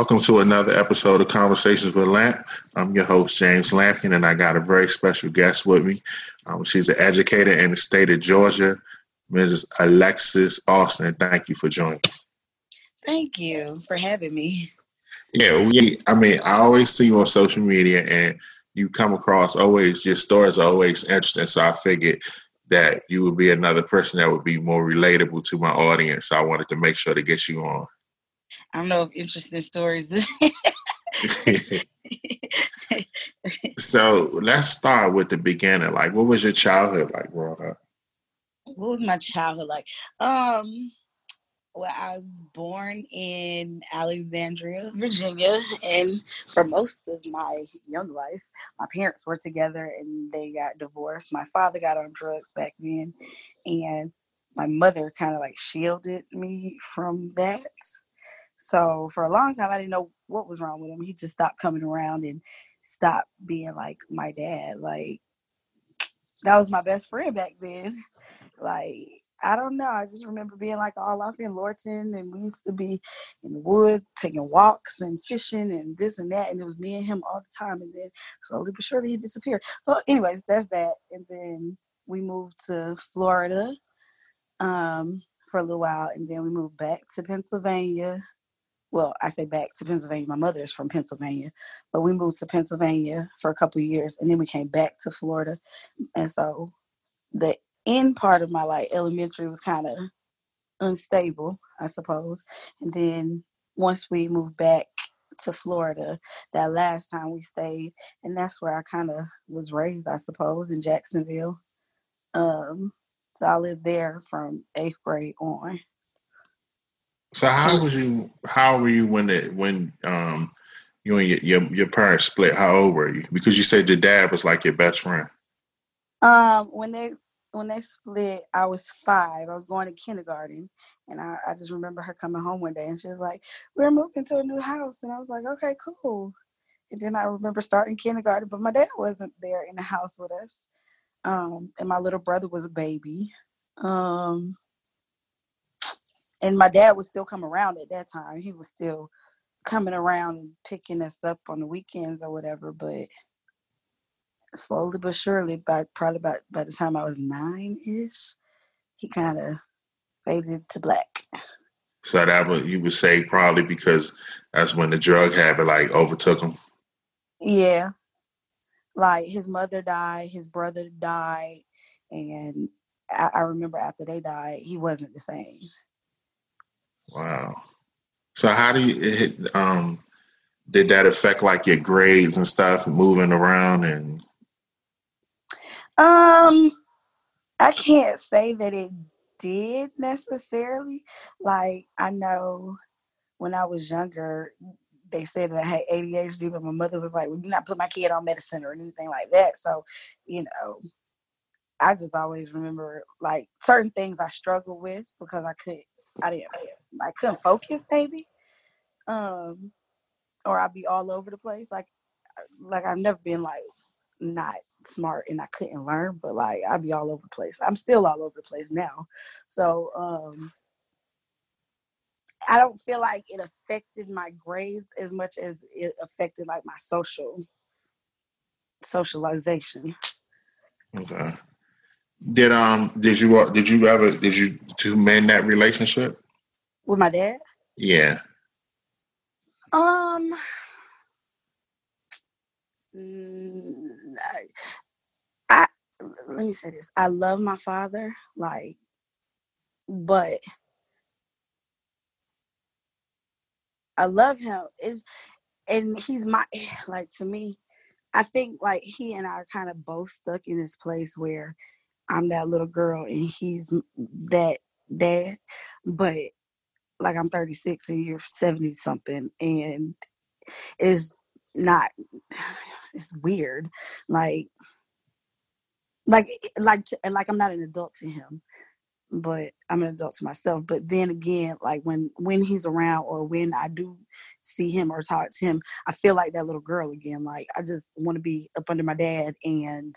Welcome to another episode of Conversations with Lamp. I'm your host, James Lampkin, and I got a very special guest with me. Um, she's an educator in the state of Georgia, Mrs. Alexis Austin. Thank you for joining. Thank you for having me. Yeah, we, I mean, I always see you on social media and you come across always, your stories are always interesting. So I figured that you would be another person that would be more relatable to my audience. So I wanted to make sure to get you on. I don't know if interesting stories. so let's start with the beginning. Like, what was your childhood like growing up? What was my childhood like? Um, well, I was born in Alexandria, Virginia, and for most of my young life, my parents were together and they got divorced. My father got on drugs back then, and my mother kind of like shielded me from that. So for a long time, I didn't know what was wrong with him. He just stopped coming around and stopped being like my dad. Like that was my best friend back then. Like I don't know. I just remember being like all off in Lorton, and we used to be in the woods taking walks and fishing and this and that, and it was me and him all the time. And then slowly but surely he disappeared. So, anyways, that's that. And then we moved to Florida um, for a little while, and then we moved back to Pennsylvania well, I say back to Pennsylvania. My mother is from Pennsylvania, but we moved to Pennsylvania for a couple years, and then we came back to Florida. And so, the end part of my life, elementary, was kind of unstable, I suppose. And then once we moved back to Florida, that last time we stayed, and that's where I kind of was raised, I suppose, in Jacksonville. Um, so I lived there from eighth grade on. So how was you? How were you when it when um you and your, your, your parents split? How old were you? Because you said your dad was like your best friend. Um, when they when they split, I was five. I was going to kindergarten, and I, I just remember her coming home one day, and she was like, "We're moving to a new house," and I was like, "Okay, cool." And then I remember starting kindergarten, but my dad wasn't there in the house with us, um, and my little brother was a baby. Um, and my dad would still come around at that time. He was still coming around and picking us up on the weekends or whatever. But slowly but surely, by probably about by the time I was nine ish, he kind of faded to black. So that would you would say probably because that's when the drug habit like overtook him. Yeah, like his mother died, his brother died, and I, I remember after they died, he wasn't the same. Wow. So how do you um did that affect like your grades and stuff moving around and um I can't say that it did necessarily. Like I know when I was younger, they said that I had ADHD, but my mother was like, "We well, do not put my kid on medicine or anything like that." So, you know, I just always remember like certain things I struggled with because I couldn't, I didn't I couldn't focus maybe. Um or I'd be all over the place. Like like I've never been like not smart and I couldn't learn, but like I'd be all over the place. I'm still all over the place now. So um I don't feel like it affected my grades as much as it affected like my social socialization. Okay. Did um did you uh, did you ever did you to mend that relationship with my dad? Yeah. Um. I, I let me say this. I love my father, like, but I love him. Is and he's my like to me. I think like he and I are kind of both stuck in this place where I'm that little girl and he's that dad. But like I'm 36 and you're 70 something and it's not it's weird like like like like I'm not an adult to him but I'm an adult to myself but then again like when when he's around or when I do see him or talk to him I feel like that little girl again like I just want to be up under my dad and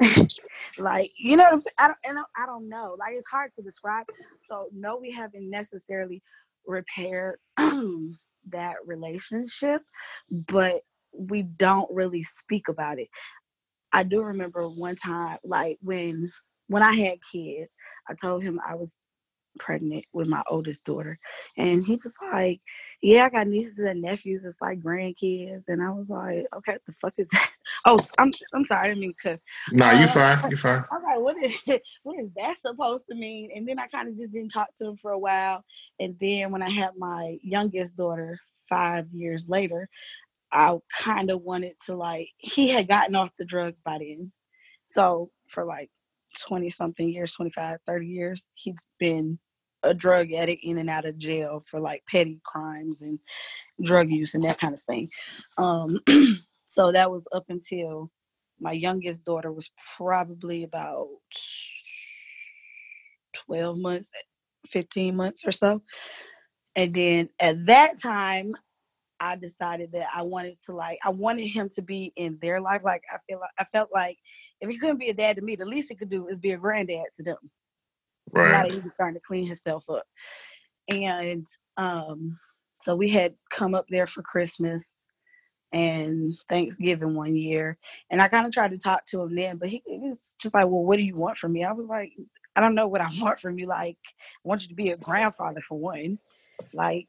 like you know I don't, and I don't know like it's hard to describe so no we haven't necessarily repaired that relationship, but we don't really speak about it. I do remember one time, like when when I had kids, I told him I was pregnant with my oldest daughter. And he was like, Yeah, I got nieces and nephews. It's like grandkids. And I was like, Okay, what the fuck is that? Oh, I'm I'm sorry, I mean because. Nah, you uh, fine. You fine. I'm like, what is what is that supposed to mean? And then I kind of just didn't talk to him for a while. And then when I had my youngest daughter five years later, I kind of wanted to like he had gotten off the drugs by then. So for like 20 something years, 25, 30 years, he's been a drug addict in and out of jail for like petty crimes and drug use and that kind of thing. Um, so that was up until my youngest daughter was probably about 12 months, 15 months or so. And then at that time, I decided that I wanted to like I wanted him to be in their life. Like I feel like I felt like if he couldn't be a dad to me, the least he could do is be a granddad to them. Right. Now that he was starting to clean himself up. And um, so we had come up there for Christmas and Thanksgiving one year. And I kind of tried to talk to him then, but he, he was just like, Well, what do you want from me? I was like, I don't know what I want from you. Like, I want you to be a grandfather for one. Like,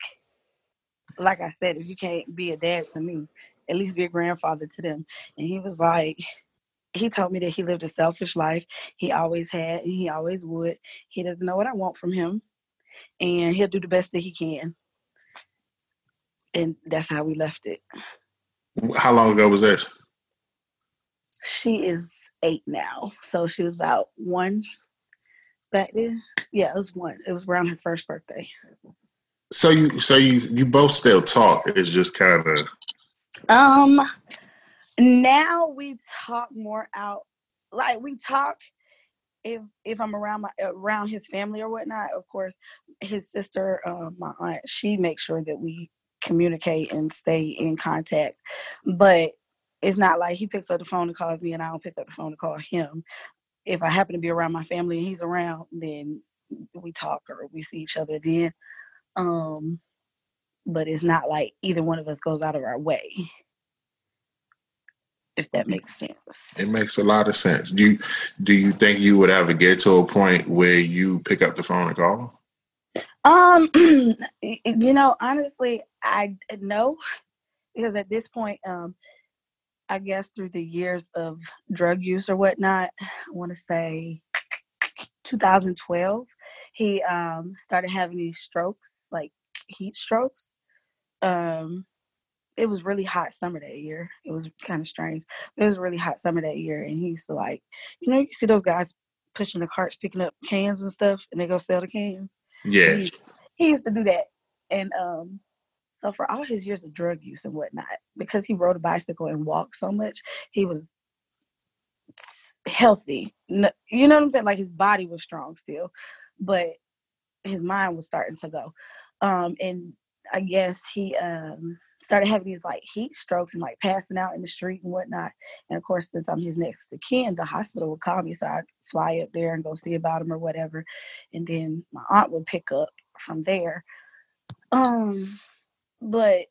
like I said, if you can't be a dad to me, at least be a grandfather to them. And he was like, he told me that he lived a selfish life. He always had and he always would. He doesn't know what I want from him. And he'll do the best that he can. And that's how we left it. How long ago was this? She is eight now. So she was about one back then. Yeah, it was one. It was around her first birthday. So you so you you both still talk. It's just kind of um now we talk more out like we talk if if I'm around my around his family or whatnot, of course, his sister, uh, my aunt, she makes sure that we communicate and stay in contact. But it's not like he picks up the phone and calls me, and I don't pick up the phone to call him. If I happen to be around my family and he's around, then we talk or we see each other then. Um, but it's not like either one of us goes out of our way if that makes sense. It makes a lot of sense. Do you do you think you would ever get to a point where you pick up the phone and call them? Um, you know, honestly, I know because at this point, um, I guess through the years of drug use or whatnot, I want to say 2012, he um started having these strokes, like heat strokes. Um, it was really hot summer that year. It was kind of strange. But it was really hot summer that year, and he used to like, you know, you see those guys pushing the carts, picking up cans and stuff, and they go sell the cans. Yeah. He, he used to do that, and um, so for all his years of drug use and whatnot, because he rode a bicycle and walked so much, he was healthy. You know what I'm saying? Like his body was strong still, but his mind was starting to go. Um, and I guess he um started having these like heat strokes and like passing out in the street and whatnot. And of course, since I'm his next of kin, the hospital would call me so I'd fly up there and go see about him or whatever. And then my aunt would pick up from there. Um, but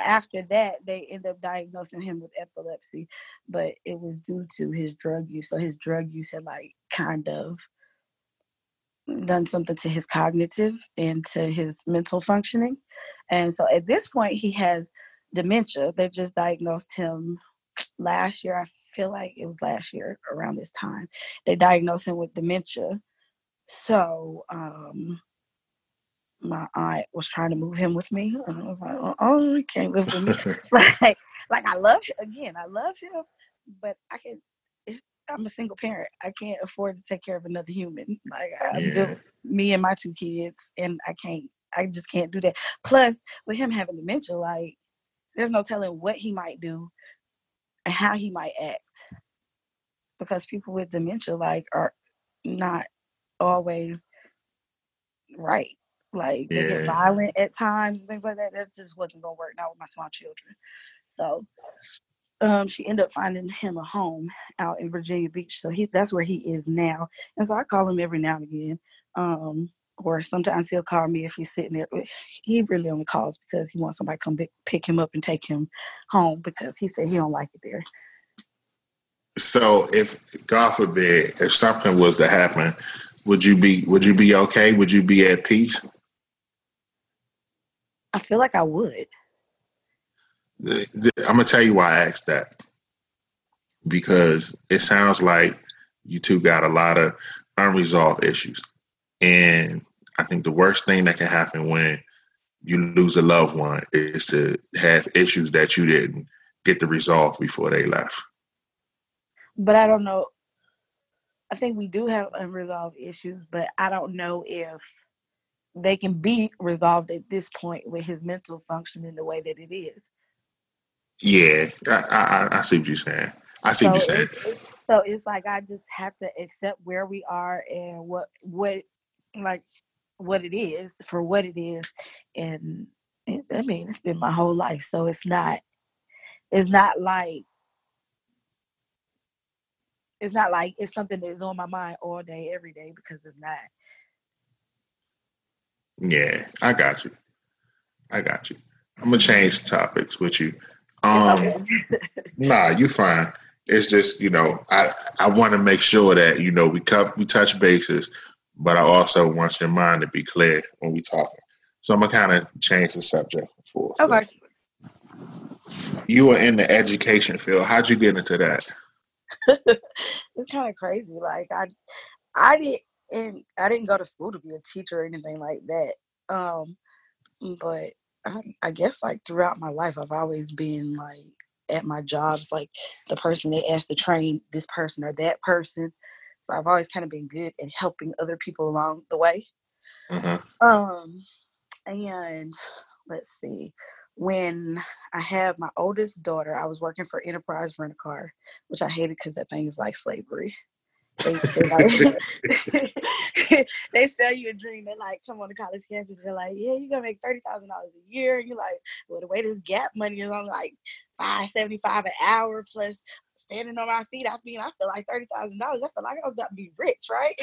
after that, they end up diagnosing him with epilepsy, but it was due to his drug use. So his drug use had like kind of done something to his cognitive and to his mental functioning. And so at this point, he has dementia. They just diagnosed him last year. I feel like it was last year around this time. They diagnosed him with dementia. So, um, my aunt was trying to move him with me, and I was like, "Oh, he can't live with me." like, like I love him again. I love him, but I can I'm a single parent. I can't afford to take care of another human. Like I yeah. me and my two kids, and I can't. I just can't do that. Plus, with him having dementia, like there's no telling what he might do and how he might act. Because people with dementia, like, are not always right. Like yeah. they get violent at times and things like that. That just wasn't gonna work. Not with my small children. So um, she ended up finding him a home out in Virginia Beach. So he that's where he is now. And so I call him every now and again. Um, or sometimes he'll call me if he's sitting there. He really only calls because he wants somebody to come pick him up and take him home because he said he don't like it there. So, if God forbid, if something was to happen, would you be would you be okay? Would you be at peace? I feel like I would. I'm gonna tell you why I asked that because it sounds like you two got a lot of unresolved issues. And I think the worst thing that can happen when you lose a loved one is to have issues that you didn't get to resolve before they left. But I don't know. I think we do have unresolved issues, but I don't know if they can be resolved at this point with his mental function in the way that it is. Yeah, I, I, I see what you're saying. I see so what you're saying. It's, so it's like I just have to accept where we are and what what like what it is for what it is, and I mean it's been my whole life, so it's not it's not like it's not like it's something that is on my mind all day every day because it's not. Yeah, I got you. I got you. I'm gonna change topics with you. Um, nah, you fine. It's just you know I I want to make sure that you know we cut we touch bases, but I also want your mind to be clear when we talking. So I'm gonna kind of change the subject for. Okay. You were in the education field. How'd you get into that? it's kind of crazy. Like I, I didn't. I didn't go to school to be a teacher or anything like that. Um, but I, I guess like throughout my life, I've always been like at my jobs, like the person they asked to train this person or that person. So I've always kind of been good at helping other people along the way. Mm-hmm. Um, and let's see, when I had my oldest daughter, I was working for Enterprise Rent a Car, which I hated because that thing is like slavery. They, they, sell you a dream. They're like, come on to college campus. They're like, yeah, you're gonna make thirty thousand dollars a year. And you're like, well, the way this gap money is on like five seventy five an hour plus standing on my feet. I mean, I feel like thirty thousand dollars. I feel like I'm about to be rich, right?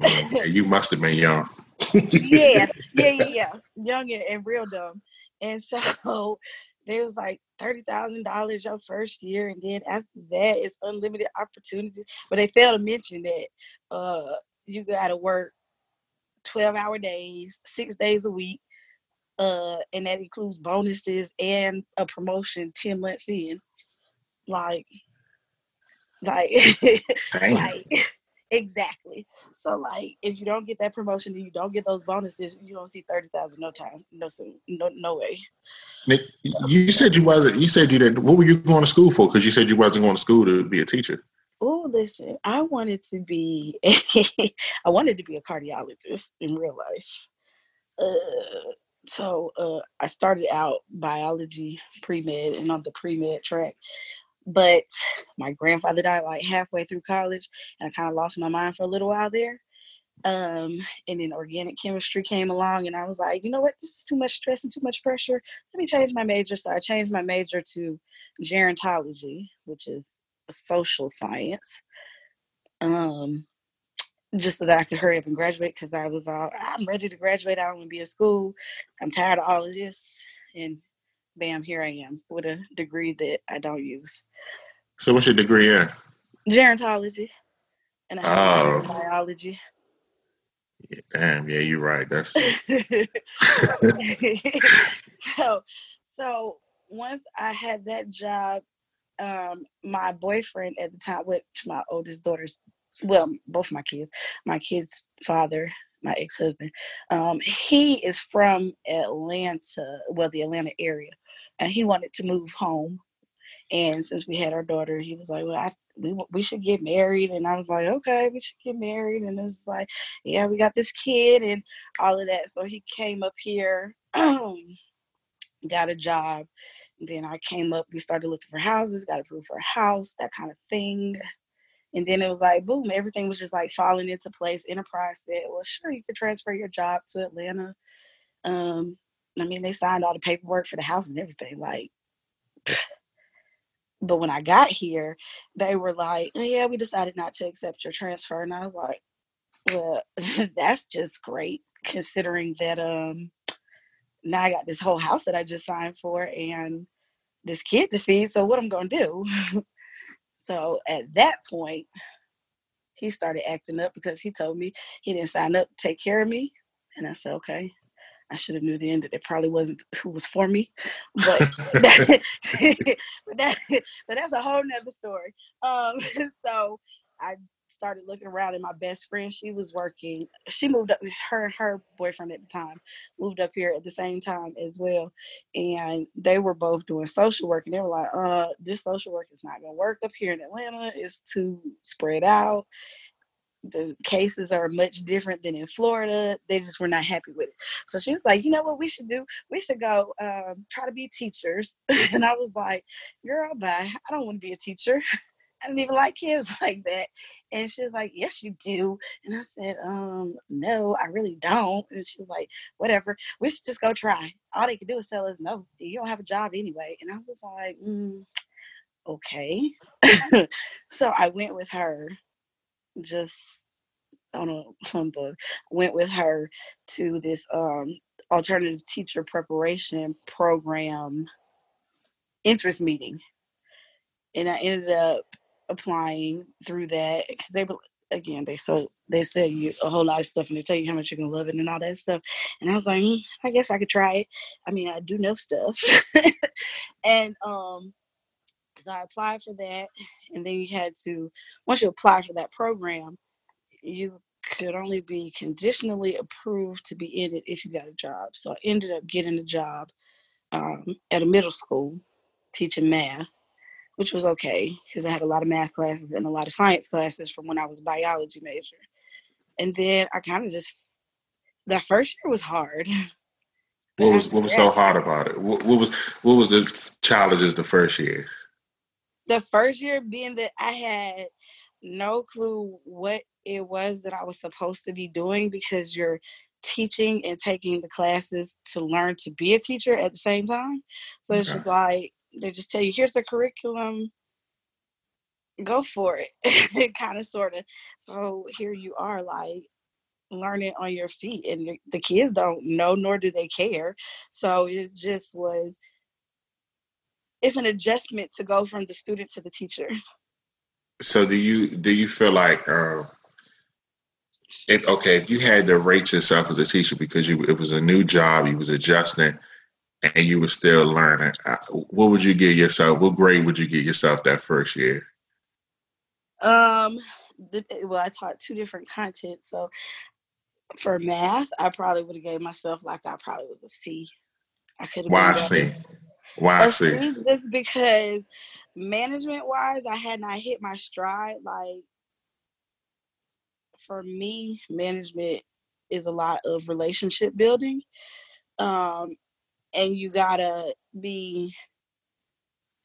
mm, you must have been young. yeah, yeah, yeah, yeah, young and, and real dumb. And so they was like thirty thousand dollars your first year, and then after that it's unlimited opportunities. But they failed to mention that uh, you got to work twelve hour days, six days a week, uh, and that includes bonuses and a promotion ten months in. Like, like, like Exactly. So like, if you don't get that promotion and you don't get those bonuses, you don't see thirty thousand no time, no no no way. Nick, you said you wasn't. You said you didn't. What were you going to school for? Because you said you wasn't going to school to be a teacher. Oh, listen, I wanted to be. A, I wanted to be a cardiologist in real life. Uh, so uh, I started out biology pre med, and on the pre med track, but my grandfather died like halfway through college, and I kind of lost my mind for a little while there. Um, and then organic chemistry came along, and I was like, you know what, this is too much stress and too much pressure. Let me change my major. So I changed my major to gerontology, which is a social science. Um, just so that I could hurry up and graduate because I was all, I'm ready to graduate. I don't want to be in school. I'm tired of all of this. And bam, here I am with a degree that I don't use. So what's your degree in? Gerontology. And I have oh. biology. Yeah, damn, yeah, you're right. That's so so once I had that job, um, my boyfriend at the time, which my oldest daughter's well, both my kids, my kids' father, my ex-husband, um, he is from Atlanta, well, the Atlanta area, and he wanted to move home. And since we had our daughter, he was like, "Well, I, we we should get married." And I was like, "Okay, we should get married." And it was like, "Yeah, we got this kid and all of that." So he came up here, got a job. Then I came up. We started looking for houses, got approved for a house, that kind of thing. And then it was like, boom, everything was just like falling into place. Enterprise said, well, sure, you could transfer your job to Atlanta. Um, I mean, they signed all the paperwork for the house and everything. Like, but when I got here, they were like, oh, "Yeah, we decided not to accept your transfer," and I was like, well, that's just great considering that um now I got this whole house that I just signed for and this kid to feed. So what I'm gonna do? so at that point, he started acting up because he told me he didn't sign up to take care of me. And I said, okay. I should have knew then that it probably wasn't who was for me, but that, but, that, but that's a whole nother story. Um, so I started looking around and my best friend she was working she moved up her and her boyfriend at the time moved up here at the same time as well and they were both doing social work and they were like uh this social work is not gonna work up here in atlanta it's too spread out the cases are much different than in Florida. They just were not happy with it. So she was like, you know what we should do? We should go um, try to be teachers. and I was like, girl, bye. I don't want to be a teacher. I don't even like kids like that. And she was like, Yes, you do. And I said, Um, no, I really don't. And she was like, Whatever, we should just go try. All they can do is tell us no, you don't have a job anyway. And I was like, mm, Okay. so I went with her just on a humbug, went with her to this um alternative teacher preparation program interest meeting. And I ended up applying through that because they were again they so they sell you a whole lot of stuff and they tell you how much you're gonna love it and all that stuff. And i was like mm, i guess i could try it. I mean i do know stuff. And um i applied for that and then you had to once you apply for that program you could only be conditionally approved to be in it if you got a job so i ended up getting a job um, at a middle school teaching math which was okay because I had a lot of math classes and a lot of science classes from when I was biology major. And then I kind of just that first year was hard. What was what was so hard about it? What, what was what was the challenges the first year? The first year being that I had no clue what it was that I was supposed to be doing because you're teaching and taking the classes to learn to be a teacher at the same time. So okay. it's just like they just tell you here's the curriculum go for it. it kind of sort of so here you are like learning on your feet and the kids don't know nor do they care so it just was it's an adjustment to go from the student to the teacher so do you do you feel like um if okay if you had to rate yourself as a teacher because you it was a new job you was adjusting and you were still learning, uh, what would you give yourself? What grade would you give yourself that first year? Um, the, well, I taught two different content, so for math, I probably would have gave myself like I probably was a C. I could have. Why C? Why C? Just because management wise, I had not hit my stride. Like for me, management is a lot of relationship building. Um, and you gotta be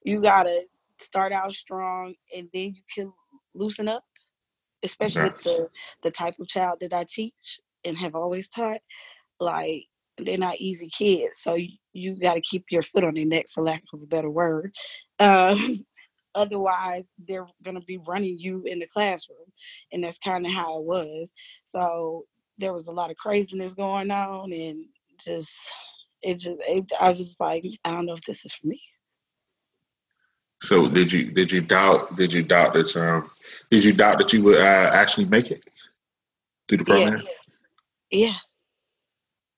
you gotta start out strong and then you can loosen up especially with the the type of child that i teach and have always taught like they're not easy kids so you, you got to keep your foot on their neck for lack of a better word um, otherwise they're going to be running you in the classroom and that's kind of how it was so there was a lot of craziness going on and just it just it, I was just like I don't know if this is for me. So did you did you doubt did you doubt that um did you doubt that you would uh, actually make it through the program? Yeah. yeah. What,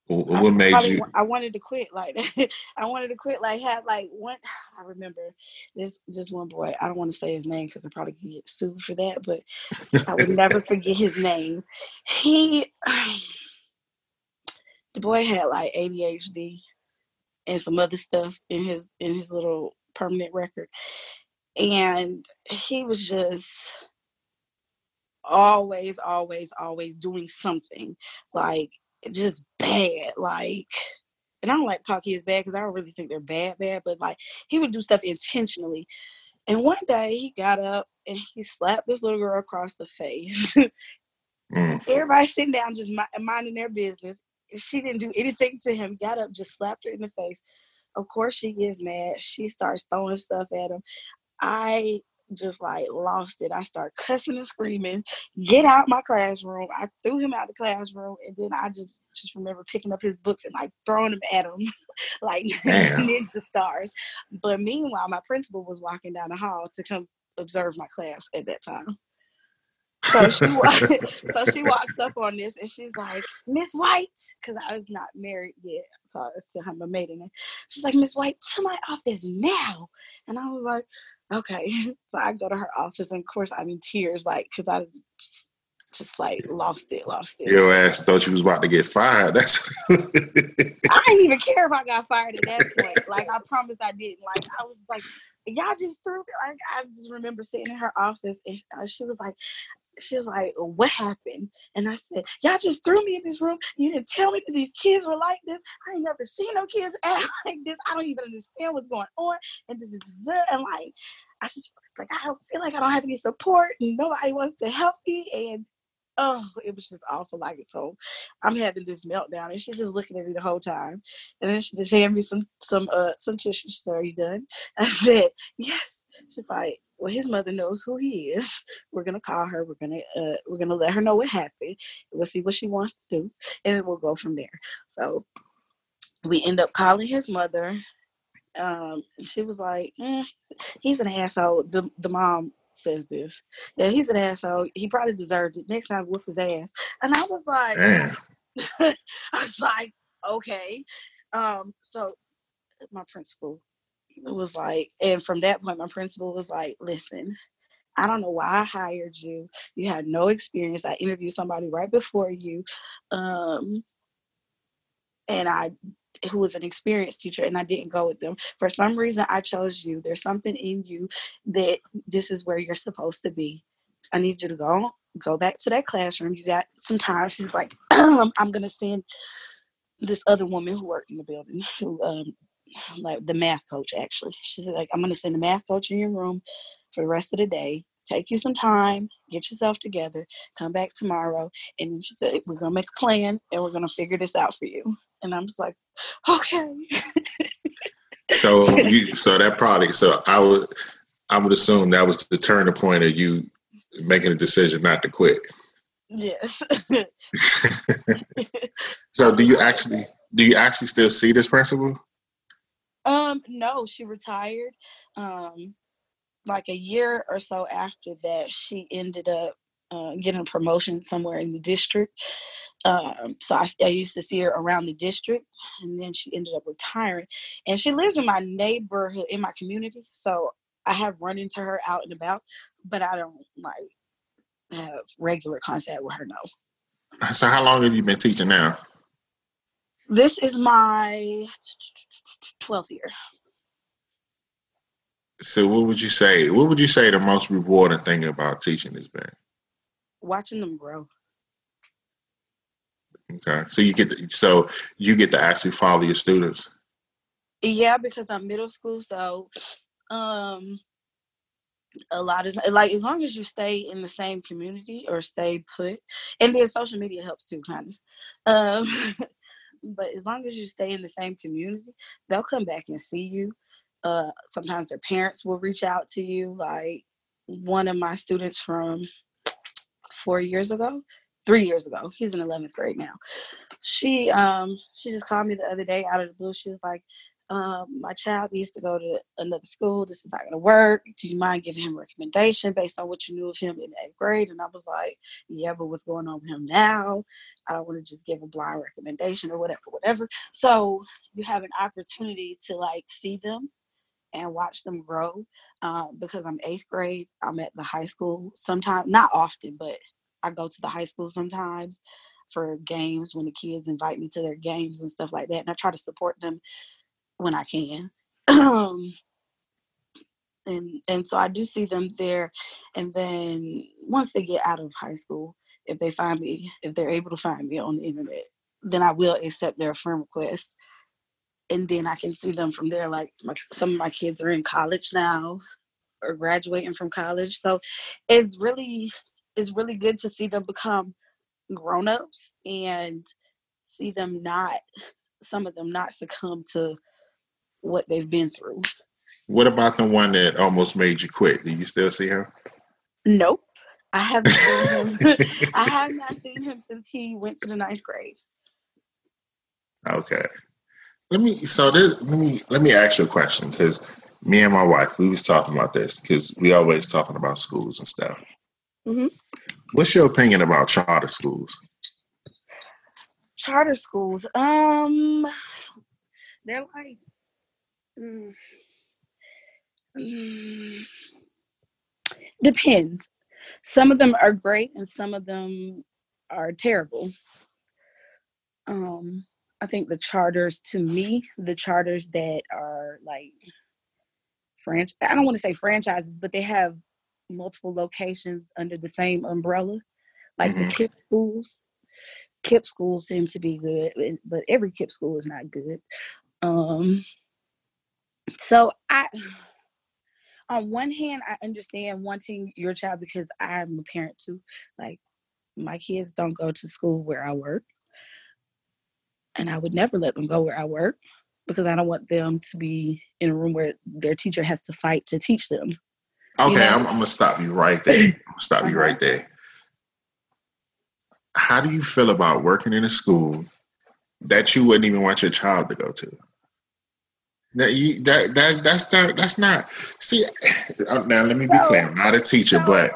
what made probably, you? I wanted to quit. Like I wanted to quit. Like had like one. I remember this this one boy. I don't want to say his name because I probably could get sued for that. But I would never forget his name. He the boy had like ADHD and some other stuff in his in his little permanent record. And he was just always, always, always doing something like just bad. Like, and I don't like call kids bad because I don't really think they're bad, bad, but like he would do stuff intentionally. And one day he got up and he slapped this little girl across the face. mm. Everybody sitting down just minding their business she didn't do anything to him. Got up, just slapped her in the face. Of course, she gets mad. She starts throwing stuff at him. I just like lost it. I start cussing and screaming, get out my classroom. I threw him out of the classroom and then I just just remember picking up his books and like throwing them at him like ninja stars. But meanwhile, my principal was walking down the hall to come observe my class at that time. So she so she walks up on this and she's like, Miss White, because I was not married yet, so I still have my maiden name. She's like, Miss White, to my office now. And I was like, okay. So I go to her office, and of course I'm in tears, like, because I just, just like lost it, lost it. Your ass thought you was about to get fired. That's. I didn't even care if I got fired at that point. Like I promise I didn't. Like I was like, y'all just threw. me. Like I just remember sitting in her office, and uh, she was like, she was like, What happened? And I said, Y'all just threw me in this room. You didn't tell me that these kids were like this. I ain't never seen no kids act like this. I don't even understand what's going on. And, and like, I just like, I don't feel like I don't have any support and nobody wants to help me. And oh, it was just awful. Like so, I'm having this meltdown, and she's just looking at me the whole time. And then she just handed me some some uh some tissue. She said, "Are you done?" I said, "Yes." She's like, well, his mother knows who he is. We're gonna call her. We're gonna uh, we're gonna let her know what happened. We'll see what she wants to do, and then we'll go from there. So we end up calling his mother. Um, she was like, eh, "He's an asshole." The the mom says this. Yeah, he's an asshole. He probably deserved it. Next time, whoop his ass. And I was like, I was like, okay. Um, so my principal was like, and from that point, my principal was like, listen, I don't know why I hired you. You had no experience. I interviewed somebody right before you. Um, and I who was an experienced teacher and I didn't go with them. For some reason I chose you. There's something in you that this is where you're supposed to be. I need you to go go back to that classroom. You got some time. She's like, I'm gonna send this other woman who worked in the building who um, like the math coach actually. She's like, I'm gonna send the math coach in your room for the rest of the day. Take you some time, get yourself together, come back tomorrow, and she said, We're gonna make a plan and we're gonna figure this out for you. And I'm just like, Okay. so you so that product, so I would I would assume that was the turning point of you making a decision not to quit. Yes. so do you actually do you actually still see this principal? Um, no, she retired. Um, like a year or so after that, she ended up uh, getting a promotion somewhere in the district. Um, so I, I, used to see her around the district, and then she ended up retiring. And she lives in my neighborhood, in my community. So I have run into her out and about, but I don't like have regular contact with her. No. So how long have you been teaching now? This is my 12th year. So what would you say? What would you say the most rewarding thing about teaching has been? Watching them grow. Okay. So you get to, so you get to actually follow your students. Yeah, because I'm middle school, so um a lot of like as long as you stay in the same community or stay put and then social media helps too kind of um but as long as you stay in the same community, they'll come back and see you. Uh, sometimes their parents will reach out to you. Like one of my students from four years ago, three years ago, he's in 11th grade now. She um she just called me the other day out of the blue. She was like, um, my child needs to go to another school. This is not going to work. Do you mind giving him a recommendation based on what you knew of him in eighth grade? And I was like, yeah, but what's going on with him now? I don't want to just give a blind recommendation or whatever, whatever. So you have an opportunity to like see them and watch them grow. Um, because I'm eighth grade, I'm at the high school sometimes, not often, but I go to the high school sometimes for games when the kids invite me to their games and stuff like that. And I try to support them when I can. Um, and and so I do see them there. And then once they get out of high school, if they find me, if they're able to find me on the internet, then I will accept their friend request. And then I can see them from there. Like my, some of my kids are in college now or graduating from college. So it's really it's really good to see them become grown-ups and see them not some of them not succumb to what they've been through. What about the one that almost made you quit? Do you still see her? Nope. I haven't seen him. I have not seen him since he went to the ninth grade. Okay. Let me so this let me let me ask you a question because me and my wife we was talking about this because we always talking about schools and stuff. Mhm. What's your opinion about charter schools? Charter schools, um, they're like, mm, mm, depends. Some of them are great, and some of them are terrible. Um, I think the charters, to me, the charters that are like franchise. I don't want to say franchises, but they have multiple locations under the same umbrella, like the Mhm. KIPP schools. KIPP schools seem to be good, but every KIPP school is not good. Um, so I, on one hand, I understand wanting your child because I'm a parent too. Like my kids don't go to school where I work, and I would never let them go where I work because I don't want them to be in a room where their teacher has to fight to teach them. Okay, know? I'm, I'm gonna stop you right there. I'm gonna stop you Uh-huh. right there. How do you feel about working in a school that you wouldn't even want your child to go to? That you that that that's not that's not. See, uh, now let me be So- clear. I'm not a teacher, so- but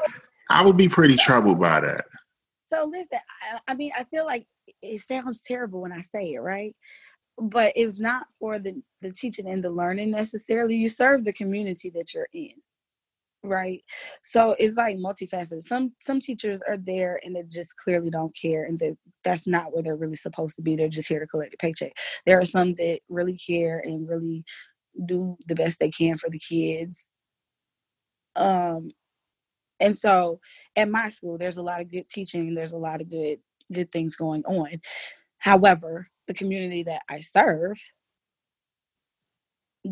I would be pretty troubled by that. So listen, I, I mean, I feel like it sounds terrible when I say it, right? But it's not for the the teaching and the learning necessarily. You serve the community that you're in, right? So it's like multifaceted. Some some teachers are there and they just clearly don't care, and that that's not where they're really supposed to be. They're just here to collect a paycheck. There are some that really care and really do the best they can for the kids. Um, and so at my school there's a lot of good teaching there's a lot of good good things going on however the community that i serve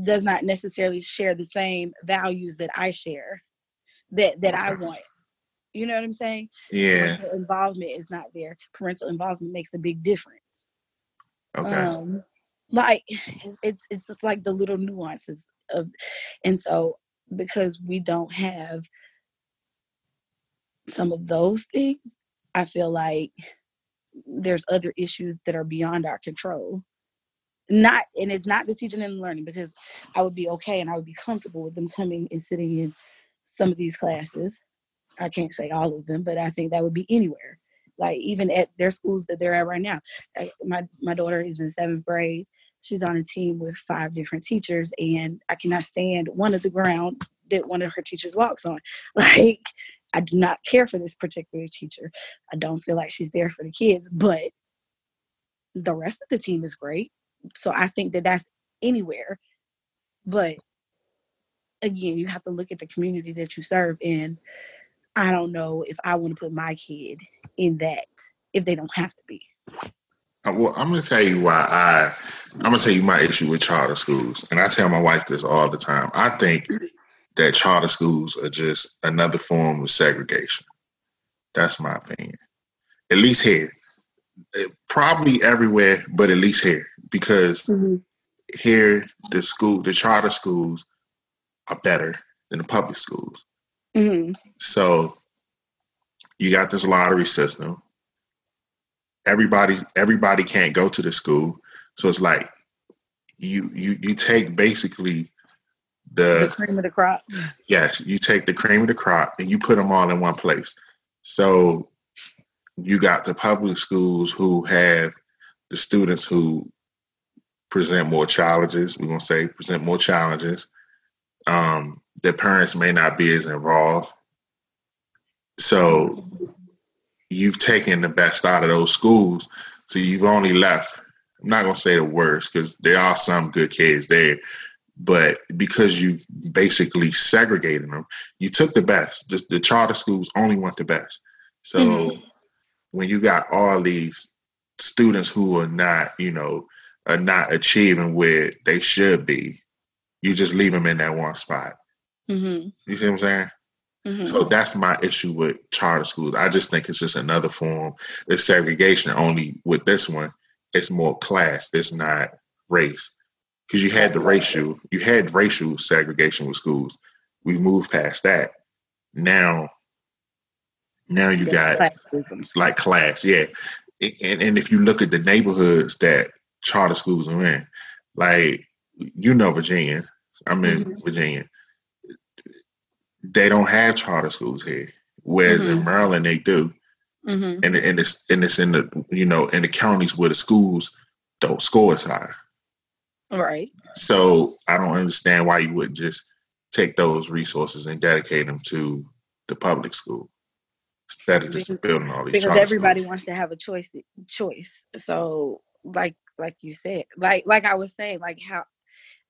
does not necessarily share the same values that i share that that i want. You know what i'm saying? Yeah. parental involvement is not there. Parental involvement makes a big difference. Okay. um like it's, it's it's just like the little nuances of and so because we don't have some of those things i feel like there's other issues that are beyond our control not and it's not the teaching and learning because i would be okay and i would be comfortable with them coming and sitting in some of these classes. I can't say all of them but i think that would be anywhere like even at their schools that they're at right now. My my daughter is in seventh grade. She's on a team with five different teachers and i cannot stand one of the ground that one of her teachers walks on. Like i do not care for this particular teacher. I don't feel like she's there for the kids but the rest of the team is great so i think that that's anywhere but again you have to look at the community that you serve in i don't know if i want to put my kid in that if they don't have to be Uh, Well, I'm gonna tell you why I. I'm gonna tell you my issue with charter schools, and I tell my wife this all the time. I think that charter schools are just another form of segregation. That's my opinion. At least here, Eh, probably everywhere, but at least here, because here the school, the charter schools, are better than the public schools. Mhm. So you got this lottery system. Everybody everybody can't go to the school. So it's like you you you take basically the the cream of the crop yes, you take the cream of the crop and you put them all in one place. So you got the public schools who have the students who present more challenges. We're gonna say present more challenges. Um, their parents may not be as involved. So you've taken the best out of those schools. So you've only left. I'm not gonna say the worst because there are some good kids there, but because you've basically segregated them, you took the best. The, the charter schools only want the best. So Mhm. when you got all these students who are not, you know, are not achieving where they should be, you just leave them in that one spot. Mhm. You see what I'm saying? Mhm. So that's my issue with charter schools. I just think it's just another form of segregation. Only with this one, it's more class. It's not race. because you had the racial, you had racial segregation with schools. We moved past that. Now, now you got Classism. like class, yeah. And and if you look at the neighborhoods that charter schools are in, like you know Virginia, I'm in mm-hmm. Virginia. They don't have charter schools here, whereas mm-hmm. in Maryland they do. Mm-hmm. And and it's and it's in the you know in the counties where the schools don't score as high. Right. So I don't understand why you wouldn't just take those resources and dedicate them to the public school instead of just building all these. Because everybody schools. wants to have a choice. Choice. So like like you said, like like I was saying, like how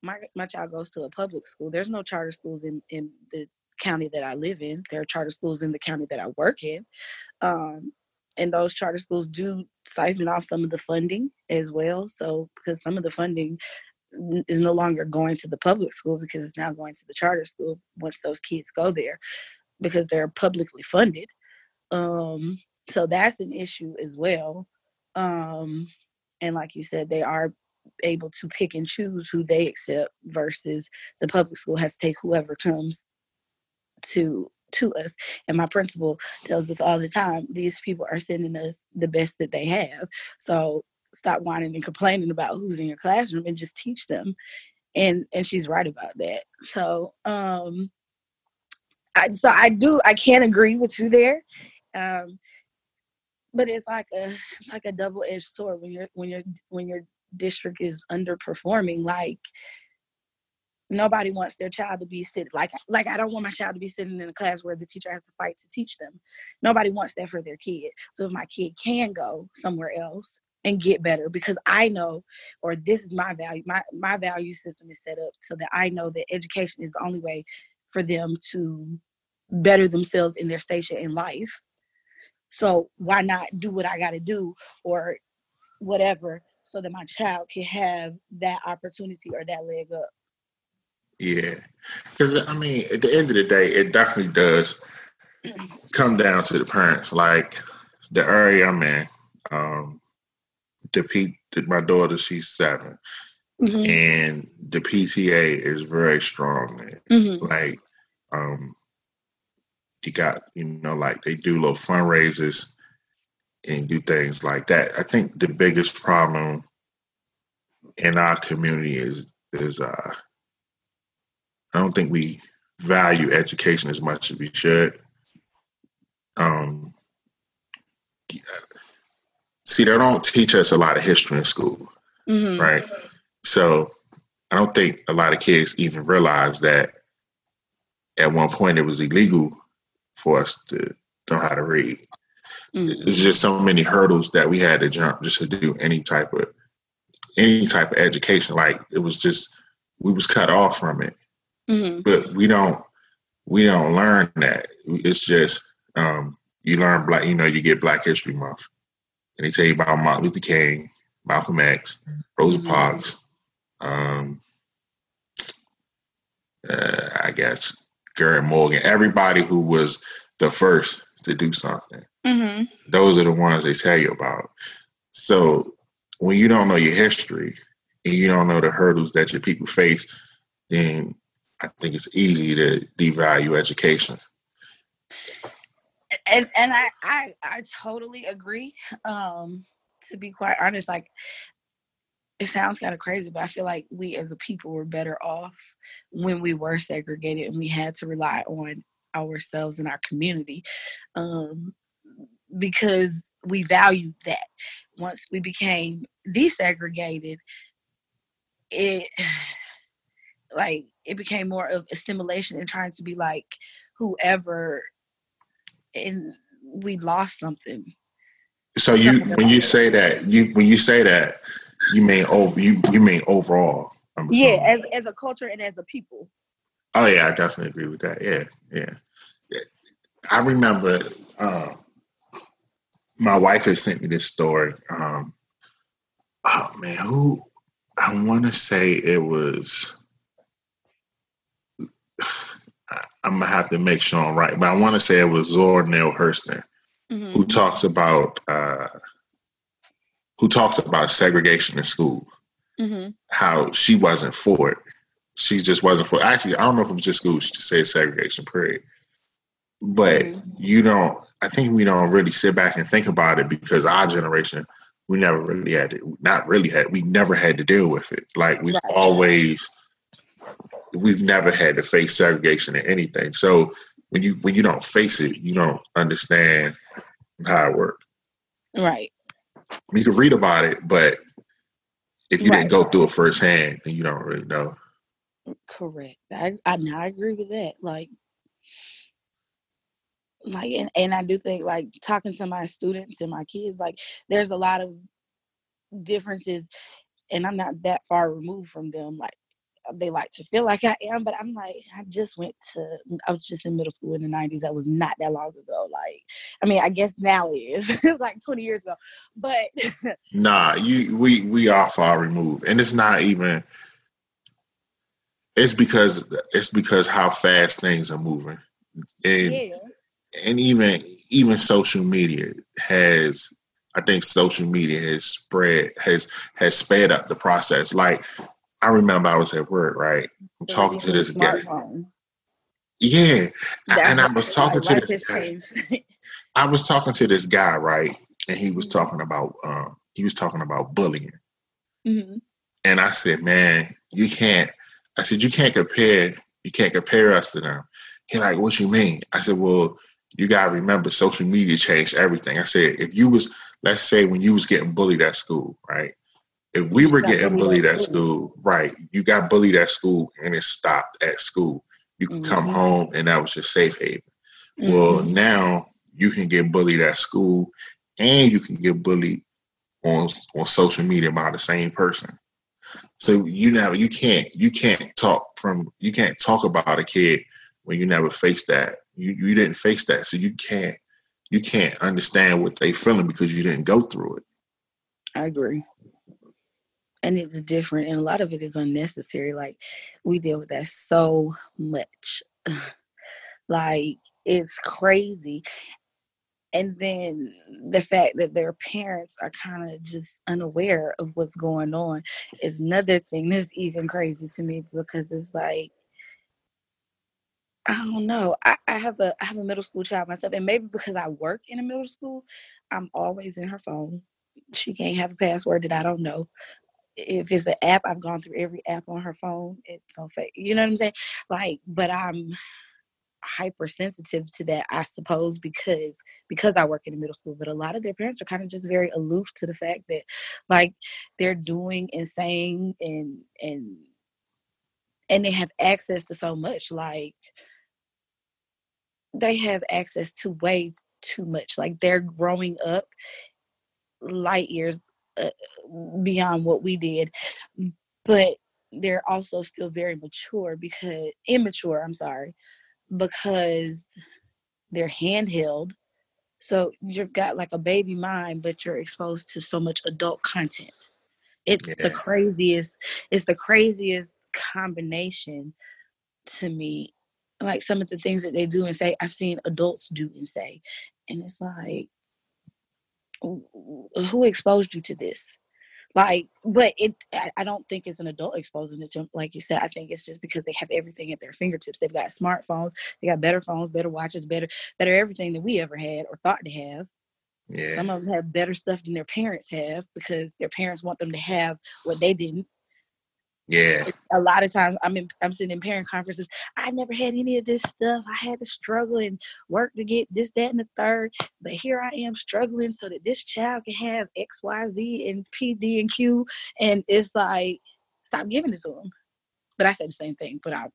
my my child goes to a public school. There's no charter schools in in the county that I live in. There are charter schools in the county that I work in. Um, and those charter schools do siphon off some of the funding as well. So because some of the funding is no longer going to the public school because it's now going to the charter school once those kids go there because they're publicly funded. Um, so that's an issue as well. Um, and like you said, they are able to pick and choose who they accept versus the public school has to take whoever comes to to us. And my principal tells us all the time, these people are sending us the best that they have. So stop whining and complaining about who's in your classroom and just teach them. And and she's right about that. So um I so I do I can't agree with you there. Um but it's like a it's like a double edged sword when you're when you're when your district is underperforming like nobody wants their child to be sitting like like I don't want my child to be sitting in a class where the teacher has to fight to teach them. Nobody wants that for their kid. So if my kid can go somewhere else and get better because I know or this is my value my my value system is set up so that I know that education is the only way for them to better themselves in their station in life. So why not do what I got to do or whatever so that my child can have that opportunity or that leg up. Yeah, because I mean, at the end of the day, it definitely does come down to the parents. Like the area I'm in, um, the P, my daughter, she's 7 mm-hmm. and the PTA is very strong. Mm-hmm. Like, um, you got you know, like they do little fundraisers and do things like that. I think the biggest problem in our community is is uh I don't think we value education as much as we should. Um, see, they don't teach us a lot of history in school, mm-hmm. right? So I don't think a lot of kids even realize that at one point it was illegal for us to know how to read. Mm-hmm. It's just so many hurdles that we had to jump just to do any type of any type of education. Like it was just we was cut off from it. Mm-hmm. But we don't we don't learn that. It's just um, you learn black. You know, you get Black History Month, and they tell you about Martin Luther King, Malcolm X, Rosa mm-hmm. Parks. Um, uh, I guess Garrett Morgan. Everybody who was the first to do something. Mm-hmm. Those are the ones they tell you about. So when you don't know your history and you don't know the hurdles that your people face, then I think it's easy to devalue education. And and I I, I totally agree. Um, to be quite honest, like it sounds kind of crazy, but I feel like we as a people were better off when we were segregated and we had to rely on ourselves and our community. Um, because we valued that. Once we became desegregated, it like it became more of a stimulation and trying to be like whoever and we lost something so you when you say that you when you say that you mean over you you mean overall yeah as, as a culture and as a people oh yeah i definitely agree with that yeah yeah, yeah. i remember uh, my wife has sent me this story um oh man who i want to say it was I'm gonna have to make sure I'm right, but I want to say it was Zora Neale Hurston mm-hmm. who talks about uh, who talks about segregation in school, Mm-hmm. How she wasn't for it. She just wasn't for. it. Actually, I don't know if it was just school. She just said segregation. Period. But Mhm. you don't. I think we don't really sit back and think about it because our generation, we never really had it. Not really had. We never had to deal with it. Like we've Right. always. We've never had to face segregation in anything. So when you when you don't face it, you don't understand how it works. Right. You can read about it, but if you Right. didn't go through it firsthand, then you don't really know. Correct. I I, I agree with that. Like, like, and, and I do think like talking to my students and my kids, like, there's a lot of differences, and I'm not that far removed from them. Like, they like to feel like I am, but I'm like, I just went to, I was just in middle school in the '90s. That was not that long ago. Like, I mean, I guess now it is. it's like 20 years ago, but Nah, you we we are far removed, and it's not even. It's because it's because how fast things are moving, and yeah, and even even social media has. I think social media has spread has has sped up the process. Like I remember I was at work, right? I'm talking to this guy. Yeah, and I was talking to this guy. I was talking to this guy, right? And he was talking about um he was talking about bullying. hmm And I said, Man, you can't I said, You can't compare you can't compare us to them. He like, What you mean? I said, Well, you gotta remember social media changed everything. I said, if you was let's say when you was getting bullied at school, right? If we were getting bullied at school, right, you got bullied at school and it stopped at school. You could come Mhm. home and that was your safe haven. Well, Mhm. now you can get bullied at school, and you can get bullied on on social media by the same person. So you never you can't you can't talk from you can't talk about a kid when you never faced that. You you didn't face that, so you can't you can't understand what they feeling because you didn't go through it. I agree. And it's different, and a lot of it is unnecessary. Like we deal with that so much. like it's crazy. And then the fact that their parents are kind of just unaware of what's going on is another thing that's even crazy to me because it's like I don't know. I, I have a I have a middle school child myself, and maybe because I work in a middle school, I'm always in her phone. She can't have a password that I don't know. If it's an app, I've gone through every app on her phone. It's no fake. You know what I'm saying? Like, but I'm hypersensitive to that, I suppose, because because I work in the middle school. But a lot of their parents are kind of just very aloof to the fact that, like, they're doing and saying and and and they have access to so much. Like, they have access to way too much. Like, they're growing up light years uh, beyond what we did, but they're also still very mature because immature. I'm sorry because they're handheld. So you've got like a baby mind, but you're exposed to so much adult content. It's Yeah. the craziest. It's the craziest combination to me. Like some of the things that they do and say, I've seen adults do and say, and it's like, who exposed you to this? Like, but it, I, don't think it's an adult exposing it to them. Like you said, I think it's just because they have everything at their fingertips. They've got smartphones, they got better phones, better watches, better, better everything that we ever had or thought to have. Yeah, Some of them have better stuff than their parents have because their parents want them to have what they didn't. Yeah, A lot of times, I'm in, I'm sitting in parent conferences. I never had any of this stuff. I had to struggle and work to get this, that, and the third. But here I am struggling so that this child can have X, Y, Z, and P, D, and Q. And it's like, stop giving it to them. But I say the same thing. But I,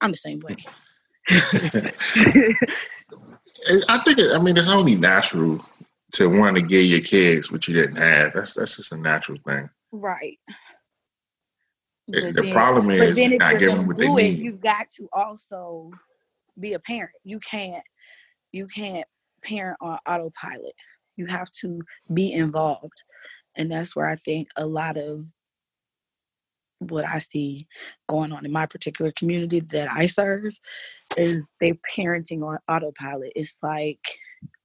I'm the same way. I think it, I mean it's only natural to want to give your kids what you didn't have. That's that's just a natural thing. right. But the then- problem But is then you're if not you're gonna them what they do it, need. you've got to also be a parent. You can't you can't parent on autopilot. You have to be involved. And that's where I think a lot of what I see going on in my particular community that I serve is they parenting on autopilot. It's like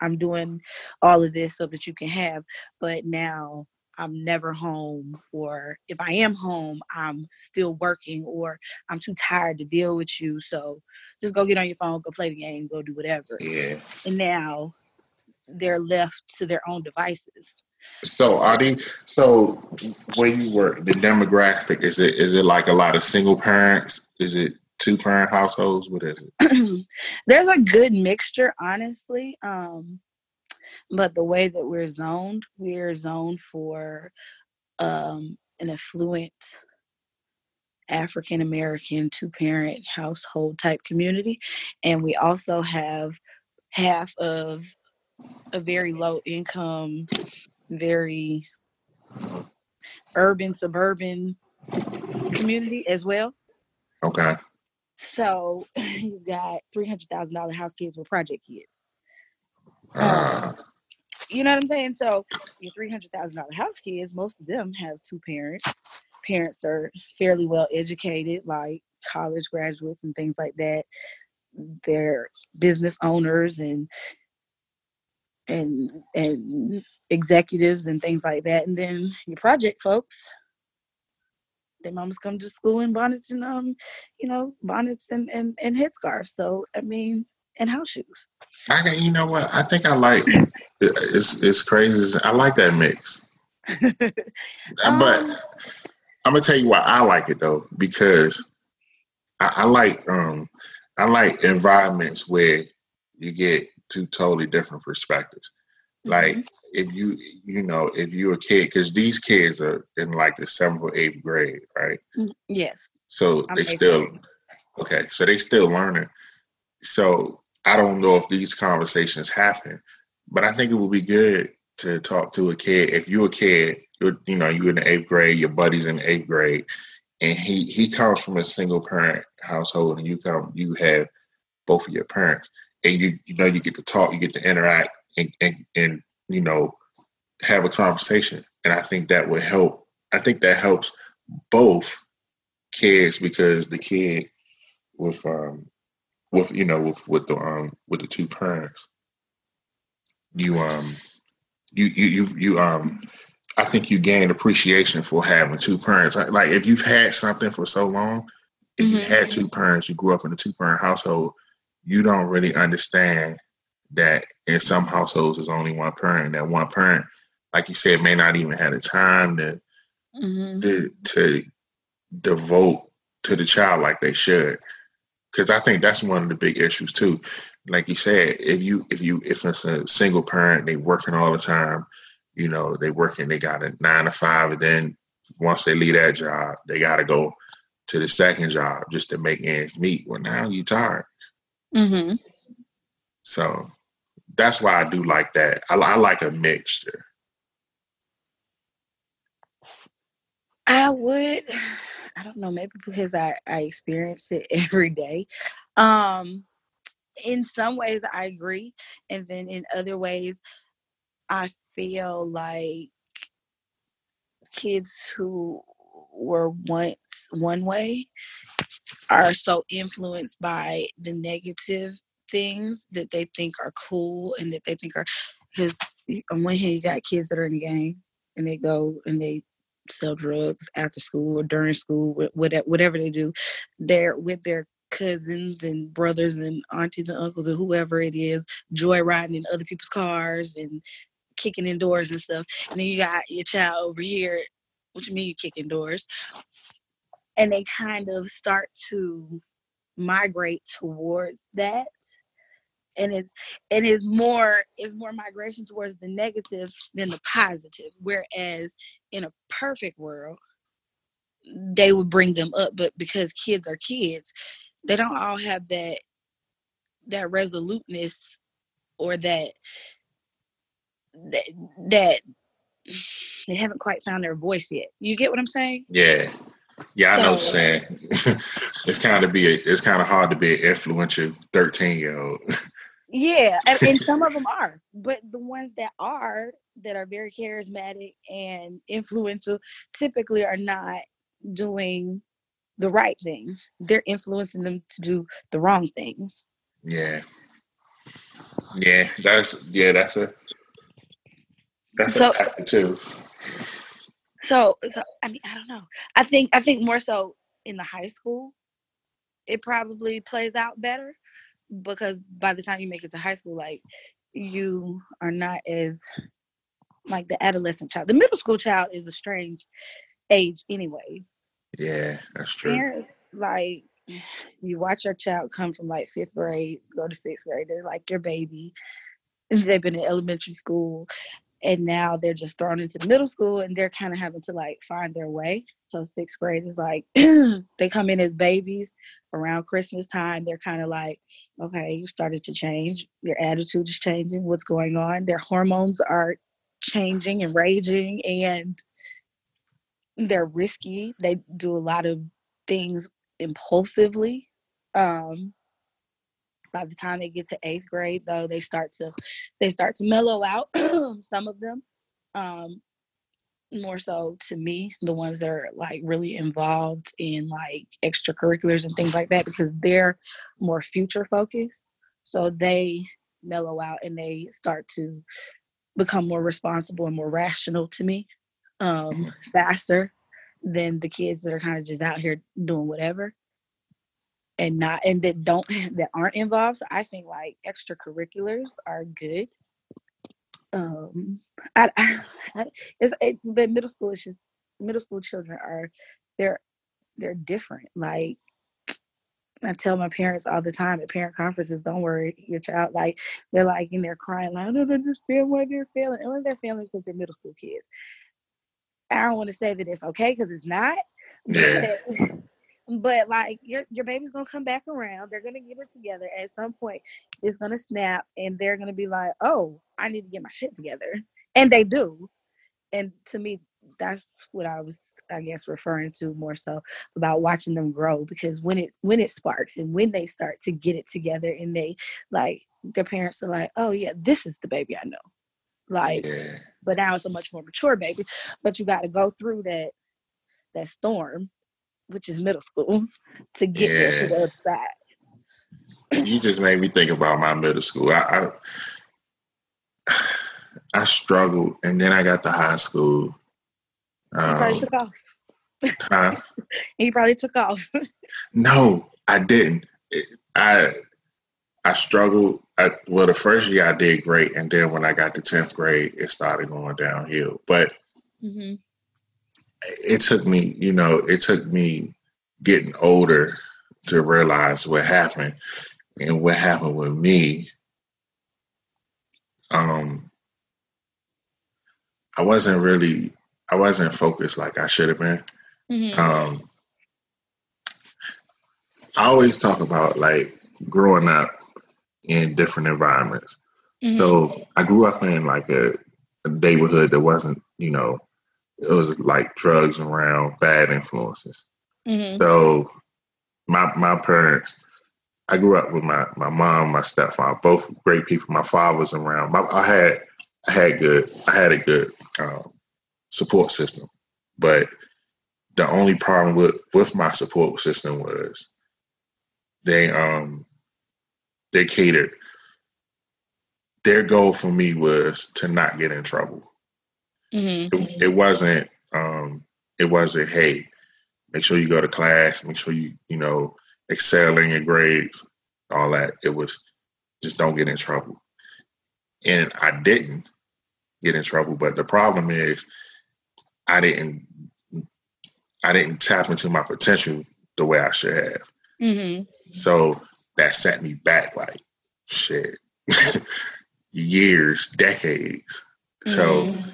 I'm doing all of this so that you can have, but now I'm never home, or if I am home, I'm still working, or I'm too tired to deal with you. So just go get on your phone, go play the game, go do whatever. Yeah. And now they're left to their own devices. So are they so when you work the demographic is it is it like a lot of single parents? Is it two parent households? What is it? There's a good mixture, honestly. Um, but the way that we're zoned, we're zoned for um, an affluent African American two parent household type community. And we also have half of a very low income, very urban, suburban community as well. Okay. So you got three hundred thousand dollar house kids with project kids. Uh, you know what I'm saying? So your three hundred thousand dollar house kids, most of them have two parents. Parents are fairly well educated, like college graduates and things like that. They're business owners and and and executives and things like that. And then your project folks, their moms come to school in bonnets and um, you know, bonnets and and, and headscarves. So I mean, and house shoes. I you know what? I think I like it's it's crazy. I like that mix. um, but I'm gonna tell you why I like it though, because I, I like um I like environments where you get two totally different perspectives. Mm-hmm. Like if you you know if you're a kid because these kids are in like the seventh or eighth grade, right? Mm, yes. So I'm they still grade. okay. So they still learning. So I don't know if these conversations happen, but I think it would be good to talk to a kid. If you're a kid, you're, you know, you're in the eighth grade, your buddy's in the eighth grade, and he he comes from a single parent household, and you come, you have both of your parents, and you you know you get to talk, you get to interact, and and, and you know have a conversation, and I think that would help. I think that helps both kids because the kid with um with you know with with the um with the two parents you um you you you, you um I think you gain appreciation for having two parents. Like if you've had something for so long, if mm-hmm. you had two parents, you grew up in a two parent household, you don't really understand that in some households there's only one parent. That one parent, like you said, may not even have the time to mm-hmm. to to devote to the child like they should because I think that's one of the big issues too. Like you said, if you if you if it's a single parent, they working all the time, you know, they working, they got a nine to five, and then once they leave that job, they got to go to the second job just to make ends meet. Well, now you tired. Mm-hmm. So that's why I do like that. I, I like a mixture. I would I don't know, maybe because I, I experience it every day. Um, in some ways, I agree. And then in other ways, I feel like kids who were once one way are so influenced by the negative things that they think are cool and that they think are because on one hand you got kids that are in the game and they go and they sell drugs after school or during school, whatever, they do. They're with their cousins and brothers and aunties and uncles and whoever it is, joyriding in other people's cars and kicking in doors and stuff. And then you got your child over here. What you mean you kicking doors? And they kind of start to migrate towards that and it's and it's more it's more migration towards the negative than the positive whereas in a perfect world they would bring them up but because kids are kids they don't all have that that resoluteness or that that that they haven't quite found their voice yet you get what i'm saying yeah yeah, I know what you're saying. it's kind of be a, it's kind of hard to be an influential 13 year old. Yeah, and, and some of them are, but the ones that are that are very charismatic and influential typically are not doing the right things. They're influencing them to do the wrong things. Yeah. Yeah, that's yeah, that's a that's so, a factor too. So, so I mean, I don't know. I think I think more so in the high school, it probably plays out better because by the time you make it to high school, like you are not as like the adolescent child. The middle school child is a strange age, anyways. Yeah, that's true. And, like you watch your child come from like fifth grade, go to sixth grade. They're like your baby. They've been in elementary school, and now they're just thrown into the middle school, and they're kind of having to like find their way. So sixth grade is like they come in as babies around Christmas time. They're kind of like, okay, you started to change. Your attitude is changing. What's going on? Their hormones are changing and raging, and they're risky. They do a lot of things impulsively. Um, by the time they get to eighth grade, though, they start to they start to mellow out. some of them, um, more so to me, the ones that are like really involved in like extracurriculars and things like that, because they're more future focused. So they mellow out and they start to become more responsible and more rational to me um, faster than the kids that are kind of just out here doing whatever and not and that don't that aren't involved. So I think like extracurriculars are good. Um, I, I it's it, but middle school is just middle school children are they're they're different. Like I tell my parents all the time at parent conferences, don't worry, your child like they're like in there crying, like I don't understand why they're failing. And they're failing because they're middle school kids. I don't want to say that it's okay because it's not. But like your your baby's gonna come back around. They're gonna get it together. At some point, it's gonna snap, and they're gonna be like, "Oh, I need to get my shit together," and they do. And to me, that's what I was, I guess, referring to more so about watching them grow because when it when it sparks and when they start to get it together and they like their parents are like, "Oh yeah, this is the baby I know." Like, Yeah. but now it's a much more mature baby. But you got to go through that that storm, which is middle school, to get there to the other side. you just made me think about my middle school. I, I I struggled, and then I got to high school. He probably Um, took off. huh? He probably took off. No, I didn't. It- I I struggled. I, well, the first year I did great, and then when I got to tenth grade, it started going downhill. But hmm it took me, you know, it took me getting older to realize what happened, and what happened with me. Um, I wasn't really, I wasn't focused like I should have been. hmm um, I always talk about like growing up in different environments. hmm So I grew up in like a, a neighborhood that wasn't, you know, it was like drugs around, bad influences. hmm So my my parents, I grew up with my my mom, my stepfather, both great people. My father was around. My, I had I had good I had a good um, support system, but the only problem with with my support system was they um they catered. Their goal for me was to not get in trouble hmm it, it wasn't um it wasn't hey make sure you go to class make sure you you know excel in your grades all that. It was just don't get in trouble. And i didn't get in trouble but the problem is i didn't i didn't tap into my potential the way i should have. Hmm so that set me back like shit. Years decades. So Mhm.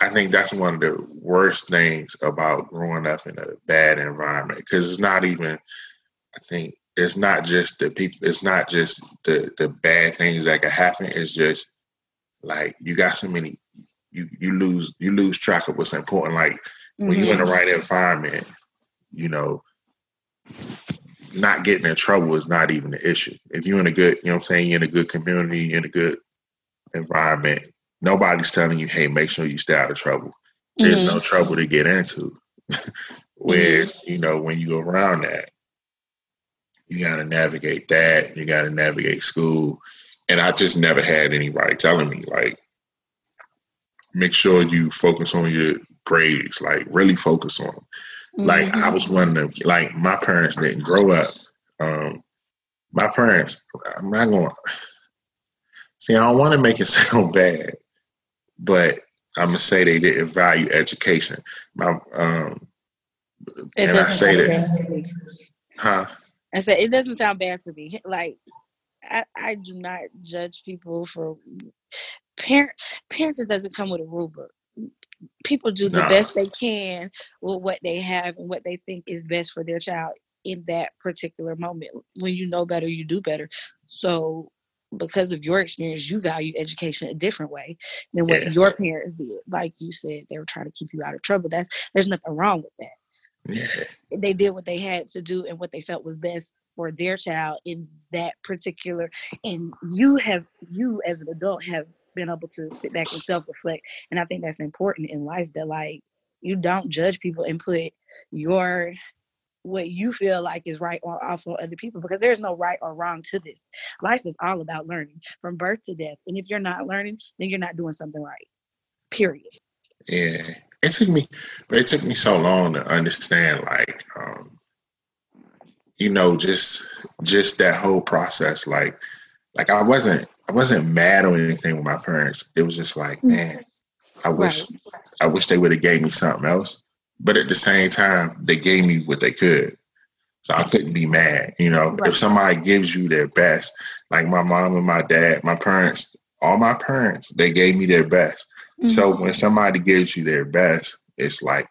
I think that's one of the worst things about growing up in a bad environment because it's not even. I think it's not just the people. It's not just the the bad things that can happen. It's just like you got so many. You you lose you lose track of what's important. Like when you're in the mm-hmm. right environment, you know, not getting in trouble is not even an issue. If you're in a good, you know what I'm saying, you're in a good community, you're in a good environment, nobody's telling you, hey, make sure you stay out of trouble. There's Mhm. no trouble to get into. Whereas, you know, when you go around that, you gotta navigate that, you gotta navigate school. And I just never had anybody telling me like make sure you focus on your grades, like really focus on them. Like mm-hmm. I was one of them. Like my parents didn't grow up. Um, my parents, I'm not going. to See, I don't want to make it sound bad, but I'm gonna say they didn't value education. My um, it and I say that, huh? I said it doesn't sound bad to me. Like I, I do not judge people for parent parenting doesn't come with a rule book. People do the best they can with what they have and what they think is best for their child in that particular moment. When you know better, you do better. So because of your experience, you value education a different way than what yeah. your parents did. Like you said, they were trying to keep you out of trouble. That's there's nothing wrong with that. Yeah. They did what they had to do and what they felt was best for their child in that particular and you have you as an adult have been able to sit back and self-reflect. And I think that's important in life that like you don't judge people and put your what you feel like is right or off on other people because there's no right or wrong to this. Life is all about learning from birth to death. And if you're not learning, then you're not doing something right. Period. Yeah. It took me it took me so long to understand like um you know just just that whole process like like I wasn't I wasn't mad or anything with my parents. It was just like, mm. man, I wish right. I wish they would have gave me something else. But at the same time, they gave me what they could. So I couldn't be mad. You know, right. if somebody gives you their best, like my mom and my dad, my parents, all my parents, they gave me their best. Mm-hmm. So when somebody gives you their best, it's like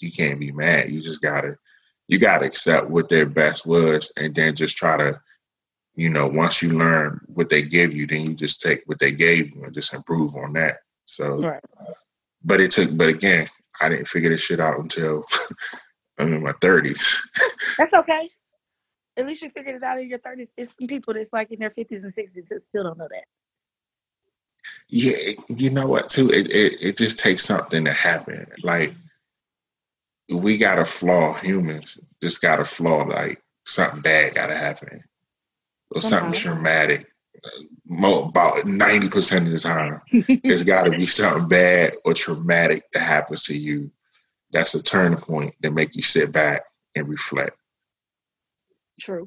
you can't be mad. You just gotta you gotta accept what their best was and then just try to, you know, once you learn what they give you, then you just take what they gave you and just improve on that. So right. but it took but again, I didn't figure this shit out until I'm in my thirties. That's okay. At least you figured it out in your thirties. It's some people that's like in their fifties and sixties that still don't know that. Yeah, you know what? Too, it it, it just takes something to happen. Like we got a flaw. Humans just got a flaw. Like something bad got to happen, or something uh-huh. traumatic about 90% of the time, there's got to be something bad or traumatic that happens to you. That's a turning point that make you sit back and reflect. True.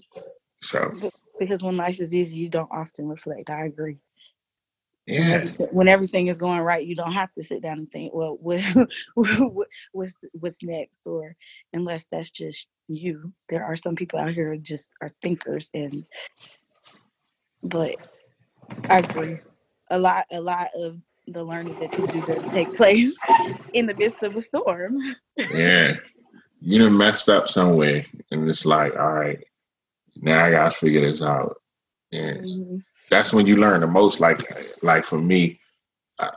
So because when life is easy, you don't often reflect. I agree. Yeah. When everything, when everything is going right, you don't have to sit down and think, well, what, what's what's next, or unless that's just you. There are some people out here who just are thinkers and but I agree. A lot, a lot of the learning that you do does take place in the midst of a storm. yeah, you done messed up somewhere, and it's like, all right, now I gotta figure this out. And mm-hmm. that's when you learn the most. Like, like for me, uh,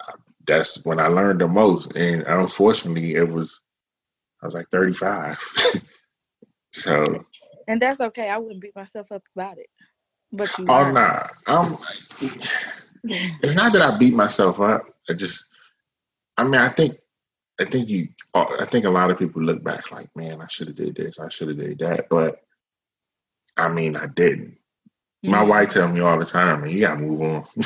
that's when I learned the most. And unfortunately, it was I was like thirty five. so, and that's okay. I wouldn't beat myself up about it. But you oh nah, I'm. It's not that I beat myself up. I just, I mean, I think, I think you, I think a lot of people look back like, man, I should have did this, I should have did that, but I mean, I didn't. Mm-hmm. My wife tell me all the time, man, you gotta move on.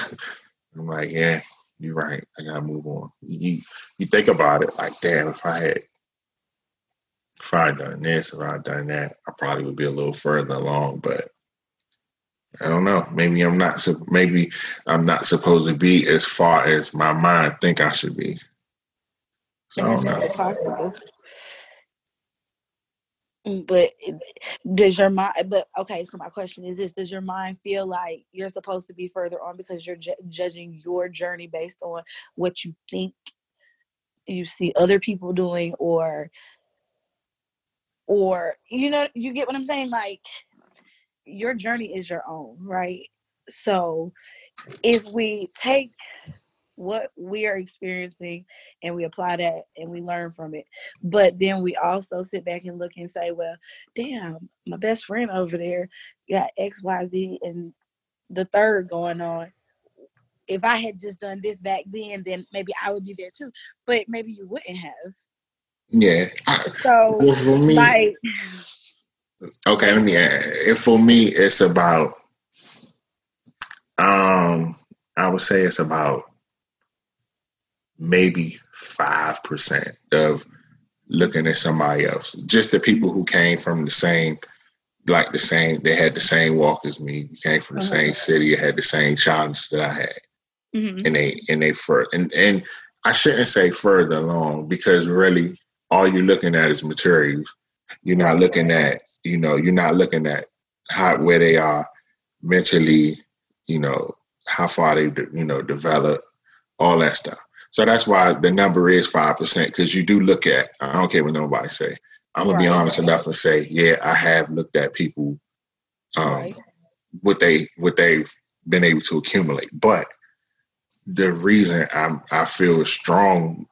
I'm like, yeah, you're right. I gotta move on. You you think about it, like, damn, if I had if I had done this, if I had done that, I probably would be a little further along. But I don't know. Maybe I'm not. Maybe I'm not supposed to be as far as my mind think I should be. So I don't know. Possible. But does your mind? But okay, so my question is this: Does your mind feel like you're supposed to be further on because you're ju- judging your journey based on what you think you see other people doing, or, or you know, you get what I'm saying? Like, your journey is your own, right? So if we take what we are experiencing and we apply that and we learn from it, but then we also sit back and look and say, well, damn, my best friend over there got XYZ and the third going on. If I had just done this back then, then maybe I would be there too. But maybe you wouldn't have. Yeah. So, like, Okay, let me. Add. For me, it's about. Um, I would say it's about maybe five percent of looking at somebody else. Just the people who came from the same, like the same, they had the same walk as me. Came from the uh-huh. same city, had the same challenges that I had, mm-hmm. and they and they for and and I shouldn't say further along because really all you're looking at is materials. You're not looking at you know you're not looking at how where they are mentally, you know how far they you know develop, all that stuff. So that's why the number is five percent because you do look at. I don't care what nobody say. I'm gonna right. be honest enough and say, yeah, I have looked at people, um, right. what they what they've been able to accumulate. But the reason I'm I feel strong,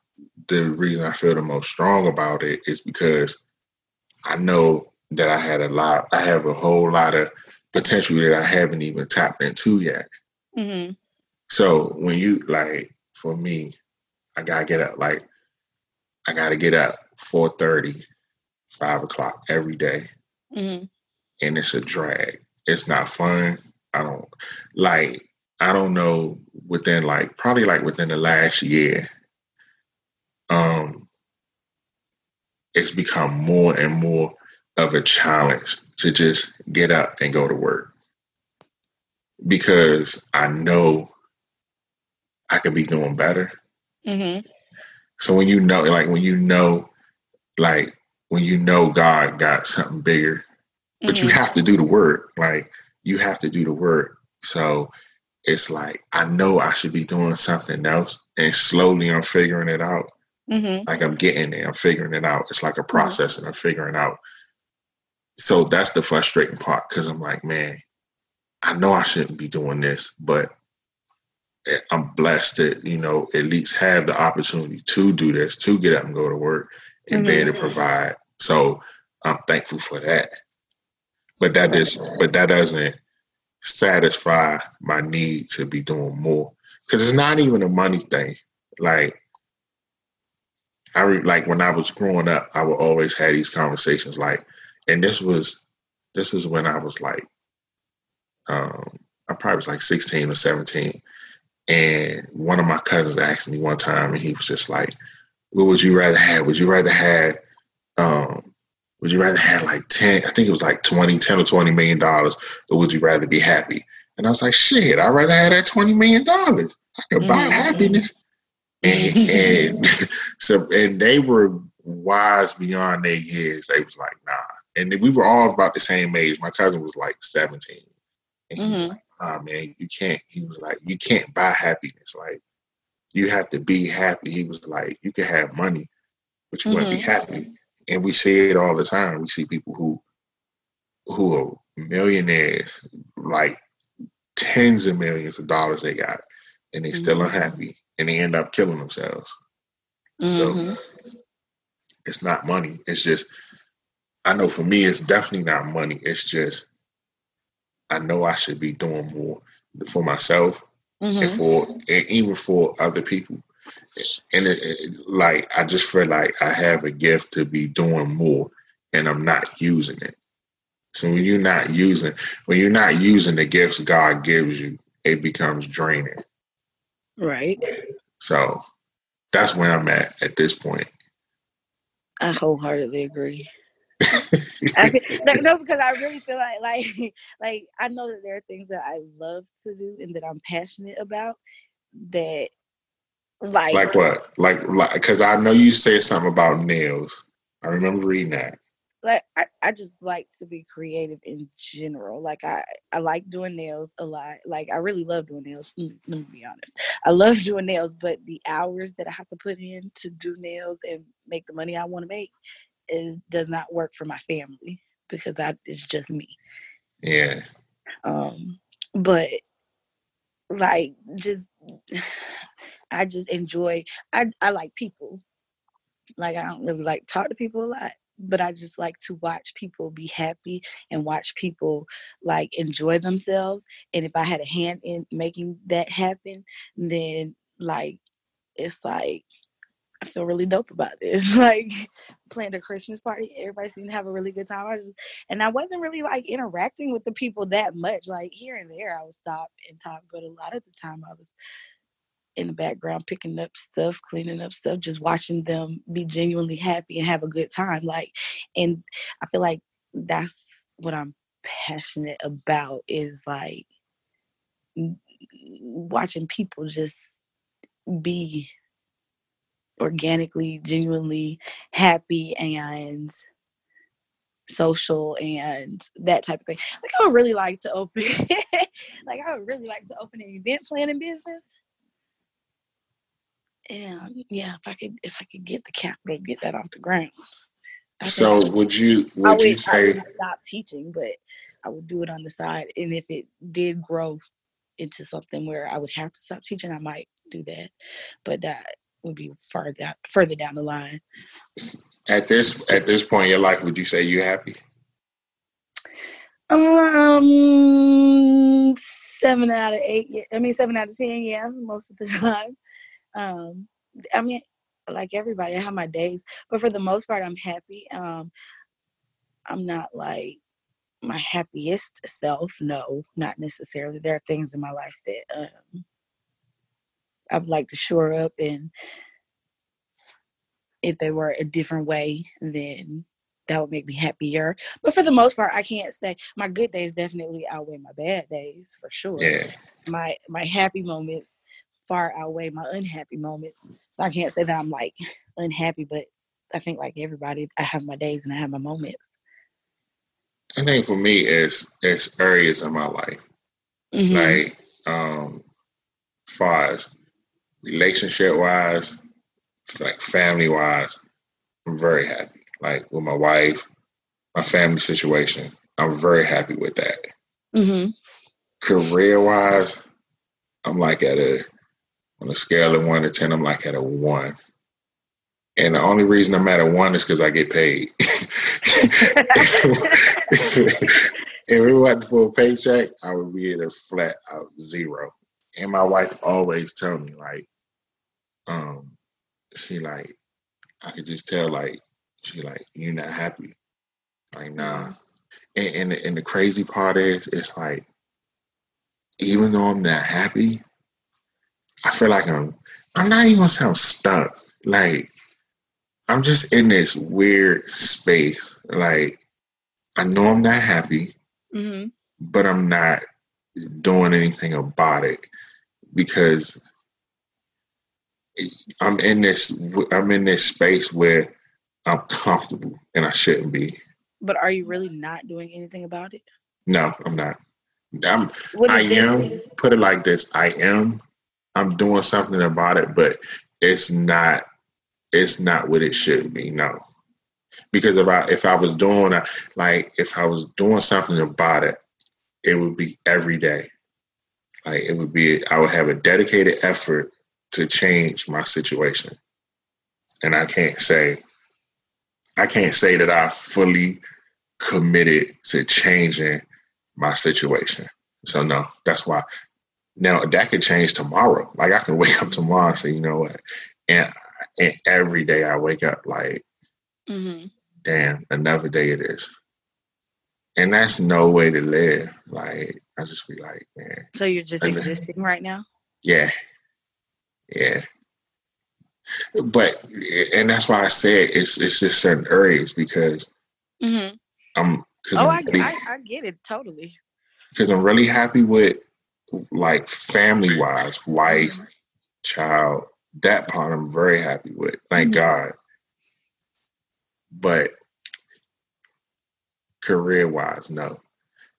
the reason I feel the most strong about it is because I know that I had a lot. I have a whole lot of potential that I haven't even tapped into yet. Mm-hmm. So when you like, for me, I gotta get up like I gotta get up 4:30, 5 o'clock every day. Mm-hmm. and it's a drag. It's not fun. I don't like. I don't know within like probably like within the last year. Um, it's become more and more of a challenge to just get up and go to work because I know I could be doing better. Mm-hmm. So when you know, like when you know, like when you know God got something bigger, mm-hmm. but you mm-hmm. have to do the work. Like you have to do the work. So it's like I know I should be doing something else, and slowly I'm figuring it out. Mm-hmm. Like I'm getting there, I'm figuring it out. It's like a mm-hmm. process, and I'm figuring out. So that's the frustrating part because I'm like, man, I know I shouldn't be doing this, but I'm blessed to, you know, at least have the opportunity to do this, to get up and go to work and mm-hmm. be able to provide. So I'm thankful for that. But that that is, but that doesn't satisfy my need to be doing more because it's not even a money thing. Like I re, like when I was growing up, I would always have these conversations. Like, and this was this was when I was like, um, I probably was like 16 or 17 and one of my cousins asked me one time, and he was just like, "What would you rather have? Would you rather have, um, would you rather have like ten? I think it was like 20, 10 or twenty million dollars, or would you rather be happy?" And I was like, "Shit, I'd rather have that twenty million dollars. I could buy mm-hmm. happiness." And, and so, and they were wise beyond their years. They was like, "Nah." And we were all about the same age. My cousin was like seventeen, and mm-hmm. was like, nah, man, you can't. He was like, you can't buy happiness. Like, you have to be happy. He was like, you can have money, but you mm-hmm. want to be happy. And we see it all the time. We see people who who are millionaires, like tens of millions of dollars they got, and they mm-hmm. still unhappy, and they end up killing themselves. Mm-hmm. So it's not money. It's just I know for me, it's definitely not money. It's just I know I should be doing more for myself mm-hmm. and for and even for other people. And it, it, like I just feel like I have a gift to be doing more, and I'm not using it. So when you're not using when you're not using the gifts God gives you, it becomes draining. Right. So that's where I'm at at this point. I wholeheartedly agree. I like, no, because I really feel like like like I know that there are things that I love to do and that I'm passionate about that like like what like like because I know you said something about nails. I remember reading that. Like I, I just like to be creative in general. Like I, I like doing nails a lot. Like I really love doing nails. Mm, let me be honest. I love doing nails, but the hours that I have to put in to do nails and make the money I want to make it does not work for my family because I it's just me. Yeah. Um, but like just I just enjoy I I like people. Like I don't really like talk to people a lot, but I just like to watch people be happy and watch people like enjoy themselves. And if I had a hand in making that happen, then like it's like I feel really dope about this. like planned a Christmas party. Everybody seemed to have a really good time. I just and I wasn't really like interacting with the people that much. Like here and there I would stop and talk, but a lot of the time I was in the background picking up stuff, cleaning up stuff, just watching them be genuinely happy and have a good time. Like, and I feel like that's what I'm passionate about is like watching people just be organically, genuinely happy and social and that type of thing. Like I would really like to open like I would really like to open an event planning business. And yeah, if I could if I could get the capital, get that off the ground. I so would you would, would you say would stop teaching, but I would do it on the side. And if it did grow into something where I would have to stop teaching, I might do that. But that would be further down, further down the line. At this at this point in your life, would you say you're happy? Um, seven out of eight. Yeah, I mean, seven out of ten. Yeah, most of the time. Um, I mean, like everybody, I have my days, but for the most part, I'm happy. Um, I'm not like my happiest self. No, not necessarily. There are things in my life that um, I would like to shore up and if they were a different way, then that would make me happier. But for the most part, I can't say my good days definitely outweigh my bad days for sure. Yeah. My my happy moments far outweigh my unhappy moments. So I can't say that I'm like unhappy, but I think like everybody, I have my days and I have my moments. I think for me, it's it's areas in my life, mm-hmm. like um, far as relationship wise, like family wise, I'm very happy. Like with my wife, my family situation, I'm very happy with that. Mm-hmm. Career wise, I'm like at a on a scale of one to ten, I'm like at a one. And the only reason I'm at a one is because I get paid. if we went for a paycheck, I would be at a flat out zero. And my wife always tell me like, um, she like, I could just tell like, she like, you're not happy. Like, nah. And, and, and the crazy part is, it's like, even though I'm not happy, I feel like I'm, I'm not even gonna sound stuck. Like, I'm just in this weird space. Like, I know I'm not happy, mm-hmm. but I'm not doing anything about it because I'm in this I'm in this space where I'm comfortable and I shouldn't be. But are you really not doing anything about it? No, I'm not. I'm I am put it like this. I am I'm doing something about it, but it's not it's not what it should be. No. Because if I if I was doing a, like if I was doing something about it, it would be every day. Like it would be I would have a dedicated effort to change my situation. And I can't say I can't say that I fully committed to changing my situation. So no, that's why. Now that could change tomorrow. Like I can wake up tomorrow and say, you know what, and and every day I wake up like, mm-hmm. damn, another day it is, and that's no way to live. Like I just be like, man. So you're just existing right now. Yeah, yeah. But and that's why I said it's it's just certain areas because mm-hmm. I'm. oh, I'm really, I, I get it totally. Because I'm really happy with like family wise, wife, mm-hmm. child. That part I'm very happy with. Thank mm-hmm. God. But career wise, no.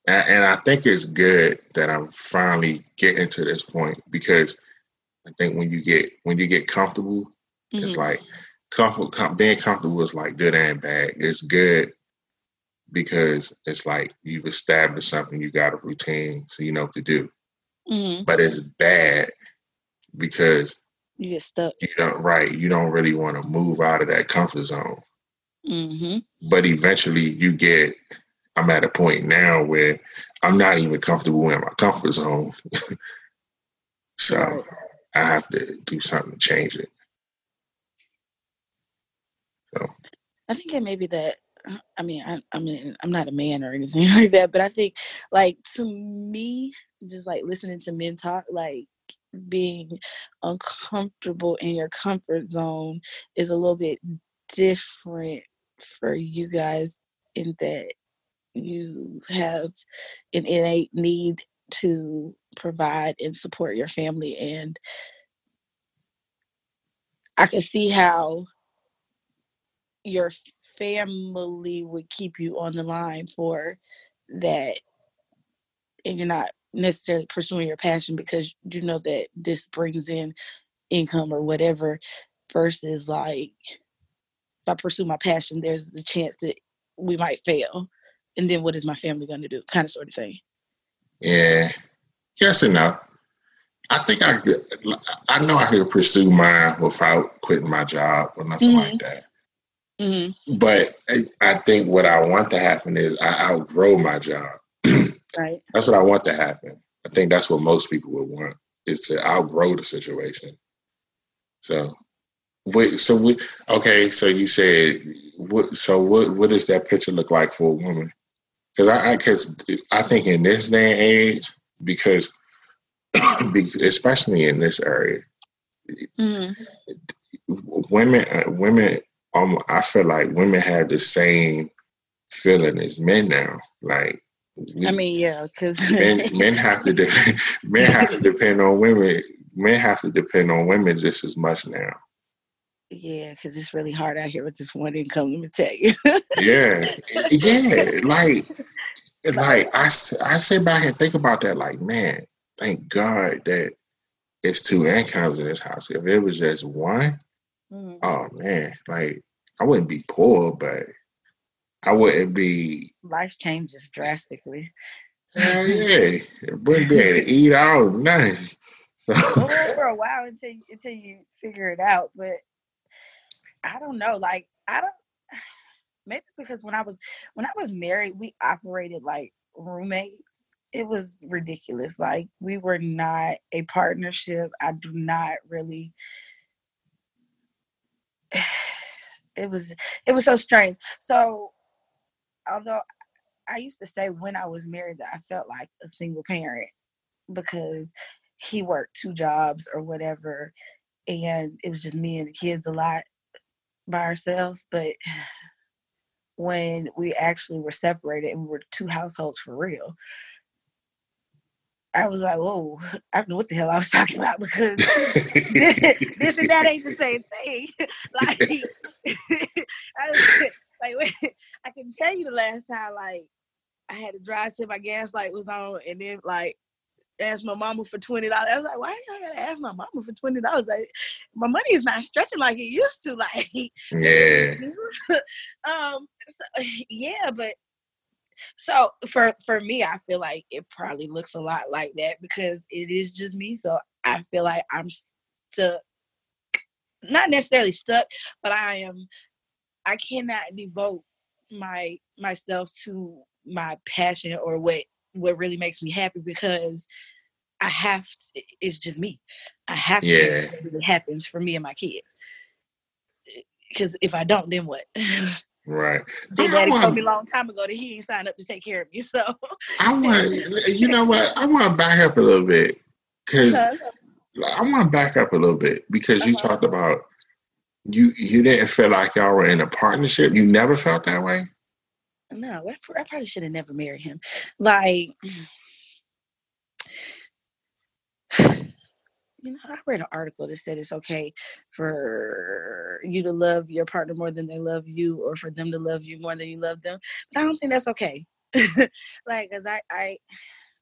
And, and I think it's good that I'm finally getting to this point because I think when you get when you get comfortable, mm-hmm. it's like comfortable. Com- being comfortable is like good and bad. It's good because it's like you've established something. You got a routine, so you know what to do. Mm-hmm. But it's bad because you get stuck. You don't right. You don't really want to move out of that comfort zone. Mm-hmm. But eventually, you get. I'm at a point now where I'm not even comfortable in my comfort zone. so. Right I have to do something to change it. So I think it may be that I mean, I, I mean, I'm not a man or anything like that, but I think, like, to me, just like listening to men talk, like, being uncomfortable in your comfort zone is a little bit different for you guys in that you have an innate need to provide and support your family and I can see how your family would keep you on the line for that and you're not necessarily pursuing your passion because you know that this brings in income or whatever versus like if I pursue my passion there's a chance that we might fail and then what is my family going to do? Kind of sort of thing. Yeah yes and no I think I could, I know I could pursue mine without quitting my job or nothing mm-hmm. like that. Mm-hmm. But I, I, think what I want to happen is I outgrow my job. right. That's what I want to happen. I think that's what most people would want is to outgrow the situation. So, wait. So we okay. So you said what? So what? What does that picture look like for a woman? Because I, because I, I think in this day and age, because especially in this area. Mm-hmm. Women, uh, women, um, I feel like women have the same feeling as men now. Like, we, I mean, yeah, because men, men have to de- men have to depend on women. Men have to depend on women just as much now. Yeah, because it's really hard out here with this one income. Let me tell you. yeah, yeah, like, like I, I sit back and think about that. Like, man, thank God that it's two incomes in this house. If it was just one, mm-hmm. oh man, like I wouldn't be poor, but I wouldn't be. Life changes drastically. Hell yeah, it wouldn't be able to eat out nothing. So. for a while until until you figure it out, but I don't know. Like I don't. Maybe because when I was when I was married, we operated like roommates it was ridiculous. Like we were not a partnership. I do not really it was it was so strange. So although I used to say when I was married that I felt like a single parent because he worked two jobs or whatever and it was just me and the kids a lot by ourselves but when we actually were separated and we were two households for real I was like, whoa, I don't know what the hell I was talking about because this, this, and that ain't the same thing. like, I was like, I can tell you the last time, like, I had to drive till my gas light was on, and then like ask my mama for twenty dollars. I was like, why am I gotta ask my mama for twenty dollars? Like, my money is not stretching like it used to. Like, yeah, um, so, yeah, but so for for me, I feel like it probably looks a lot like that because it is just me. So I feel like I'm stuck, not necessarily stuck, but I am. I cannot devote my myself to my passion or what what really makes me happy because I have to, it's just me. I have to yeah. it happens for me and my kids. Because if I don't, then what? Right. Big Daddy want, told me a long time ago that he ain't signed up to take care of me. So I want, you know what? I want to back up a little bit because. I want to back up a little bit because uh-huh. you talked about you you didn't feel like y'all were in a partnership. You never felt that way. No, I, I probably should have never married him. Like mm. you know, I read an article that said it's okay for you to love your partner more than they love you, or for them to love you more than you love them. But I don't think that's okay. like, cause I, I,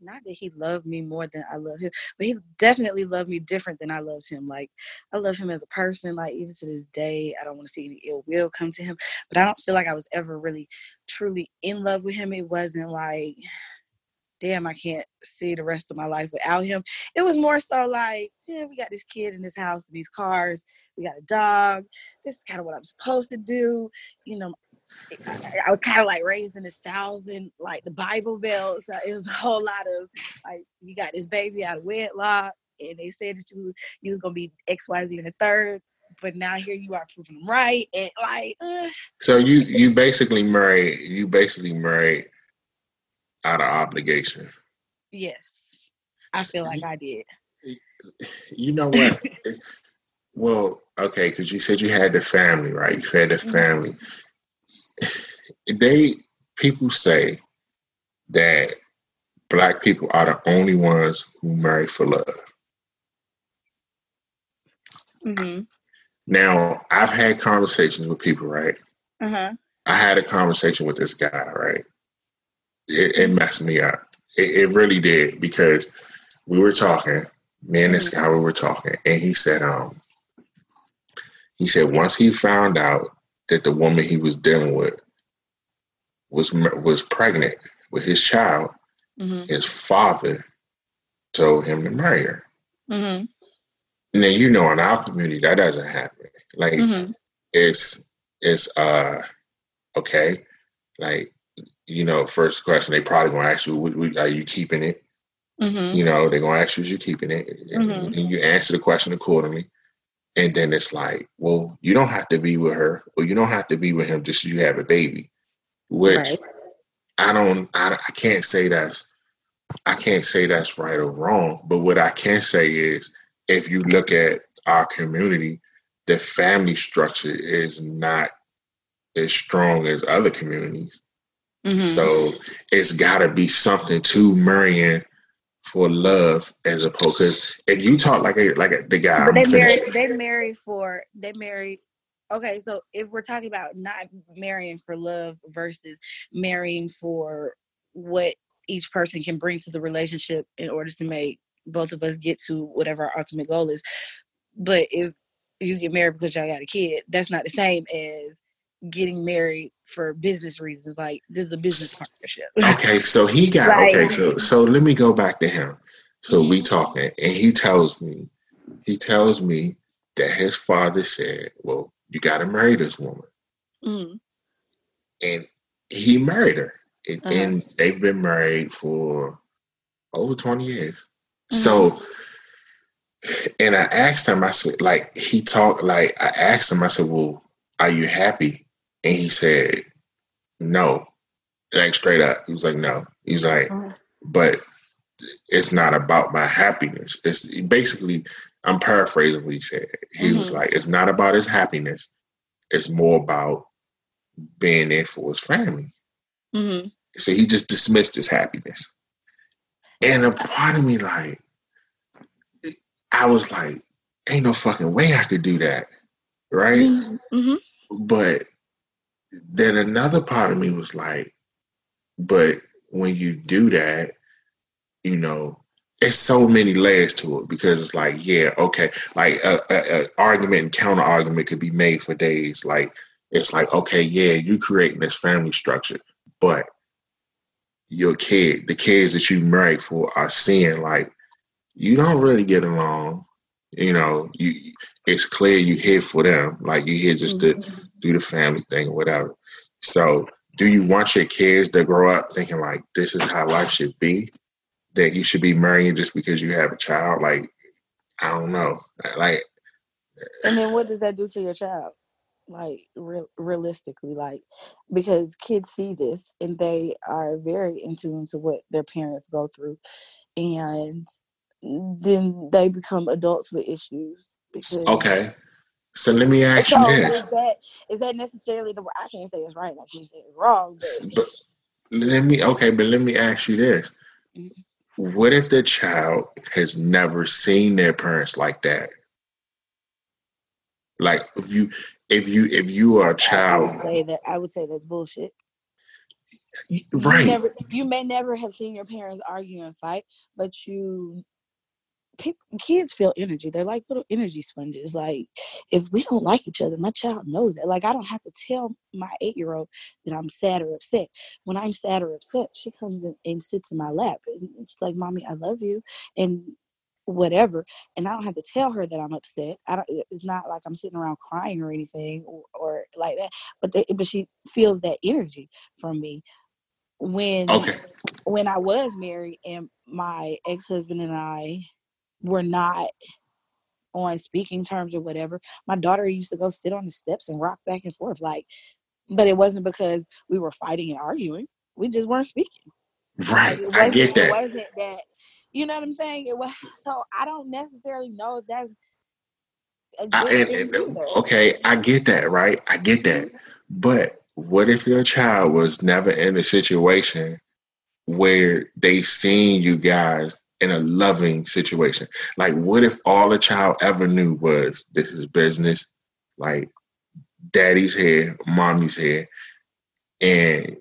not that he loved me more than I love him, but he definitely loved me different than I loved him. Like, I love him as a person. Like, even to this day, I don't want to see any ill will come to him. But I don't feel like I was ever really truly in love with him. It wasn't like damn, I can't see the rest of my life without him. It was more so like, yeah, we got this kid in this house and these cars. We got a dog. This is kind of what I'm supposed to do. You know, I, was kind of like raised in the South and like the Bible Belt. So it was a whole lot of like, you got this baby out of wedlock and they said that you, you was going to be X, Y, Z in the third but now here you are proving them right and like uh. so you you basically married you basically married out of obligation. Yes, I feel like I did. You know what? well, okay, because you said you had the family, right? You had the mm-hmm. They people say that black people are the only ones who marry for love. Mm-hmm. Now, I've had conversations with people, right? Uh-huh. I had a conversation with this guy, right? It, it messed me up. It, it, really did because we were talking, me and this mm-hmm. guy, we were talking, and he said, um, he said once he found out that the woman he was dealing with was was pregnant with his child, mm-hmm. his father told him to marry her. Mm-hmm. Now you know in our community that doesn't happen. Like mm-hmm. it's it's uh okay, like you know, first question they probably gonna ask you, "Are you keeping it?" Mm-hmm. You know, they're gonna ask you, "Is you keeping it?" Mm-hmm. And you answer the question accordingly. And then it's like, well, you don't have to be with her, or you don't have to be with him just so you have a baby. Which right. I don't, I, I can't say that's, I can't say that's right or wrong. But what I can say is, if you look at our community, the family structure is not as strong as other communities. Mm-hmm. So it's got to be something to marrying for love as opposed because if you talk like a like a, the guy, but they marry they marry for they marry. Okay, so if we're talking about not marrying for love versus marrying for what each person can bring to the relationship in order to make both of us get to whatever our ultimate goal is. But if you get married because y'all got a kid, that's not the same as getting married for business reasons. Like this is a business partnership. okay, so he got like, okay. So so let me go back to him. So mm-hmm. we talking, and he tells me, he tells me that his father said, "Well, you got to marry this woman," mm-hmm. and he married her, and, uh-huh. and, they've been married for over twenty years. Mm-hmm. So. And I asked him, I said, like, he talked, like, I asked him, I said, well, are you happy? And he said, no. Like straight up. He was like, no. He's like, mm-hmm. but it's not about my happiness. It's basically, I'm paraphrasing what he said. He mm-hmm. was like, it's not about his happiness. It's more about being there for his family. Mm-hmm. So he just dismissed his happiness. And a part of me, like, I was like, ain't no fucking way I could do that. Right? Mm-hmm. mm-hmm. But then another part of me was like, but when you do that, you know, it's so many layers to it because it's like, yeah, okay, like a, a, a argument and counter argument could be made for days. Like it's like, okay, yeah, you creating this family structure, but your kid, the kids that you married for, are seeing like you don't really get along. You know, you it's clear you here for them, like you here just mm-hmm. to do the family thing or whatever. So, do you want your kids to grow up thinking like this is how life should be? That you should be marrying just because you have a child? Like, I don't know. Like, and then what does that do to your child? Like, real, realistically, like, because kids see this and they are very in tune to what their parents go through, and then they become adults with issues. Because okay, so let me ask so you this: is that, is that necessarily the? I can't say it's right. I can't say it's wrong. But, but let me okay, but let me ask you this: mm-hmm. What if the child has never seen their parents like that? Like if you if you if you are a child, I would say that I would say that's bullshit. Right. You, never, you may never have seen your parents argue and fight, but you people, kids feel energy. They're like little energy sponges. Like if we don't like each other, my child knows that. Like I don't have to tell my eight year old that I'm sad or upset. When I'm sad or upset, she comes in and sits in my lap and she's like, "Mommy, I love you," and whatever. And I don't have to tell her that I'm upset. I don't. It's not like I'm sitting around crying or anything or, or like that. But they, but she feels that energy from me when okay. when I was married and my ex husband and I were not on speaking terms or whatever. My daughter used to go sit on the steps and rock back and forth, like, but it wasn't because we were fighting and arguing. We just weren't speaking. Right, like, I get that. It wasn't that You know what I'm saying? It was so I don't necessarily know if that's I, and, and, okay, I get that, right? I get that. Mm-hmm. But what if your child was never in a situation where they seen you guys in a loving situation? Like, what if all a child ever knew was this is business, like daddy's here, mommy's here, and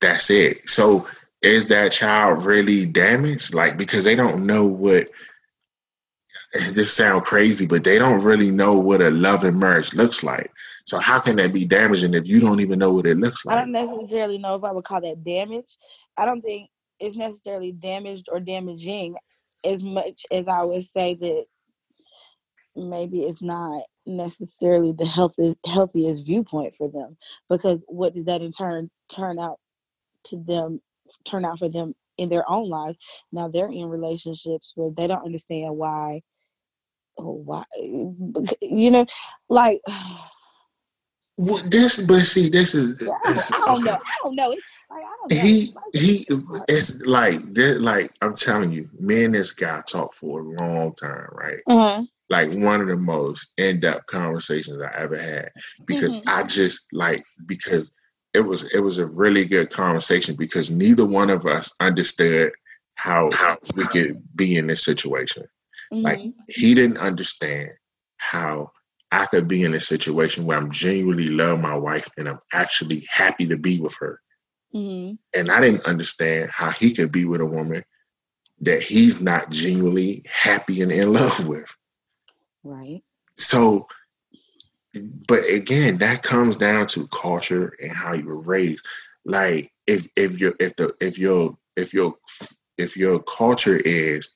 that's it. So is that child really damaged? Like because they don't know what this sound crazy, but they don't really know what a loving marriage looks like. So how can that be damaging if you don't even know what it looks like? I don't necessarily know if I would call that damage. I don't think it's necessarily damaged or damaging as much as I would say that maybe it's not necessarily the healthiest healthiest viewpoint for them because what does that in turn turn out to them turn out for them in their own lives? Now they're in relationships where they don't understand why oh, why you know like well, this, but see, this is. Yeah, I, don't, I, don't okay. know. I don't know. It's, like, I don't know. He he. It's like that. like I'm telling you, me and this guy talked for a long time, right? Uh-huh like one of the most in-depth conversations I ever had because mm-hmm. I just like because it was it was a really good conversation because neither one of us understood how, how we could be in this situation. Mm-hmm. Like he didn't understand how I could be in a situation where I'm genuinely love my wife and I'm actually happy to be with her. Mm-hmm. And I didn't understand how he could be with a woman that he's not genuinely happy and in love with. Right. So, but again, that comes down to culture and how you were raised. Like if if your if the if your if your if your culture is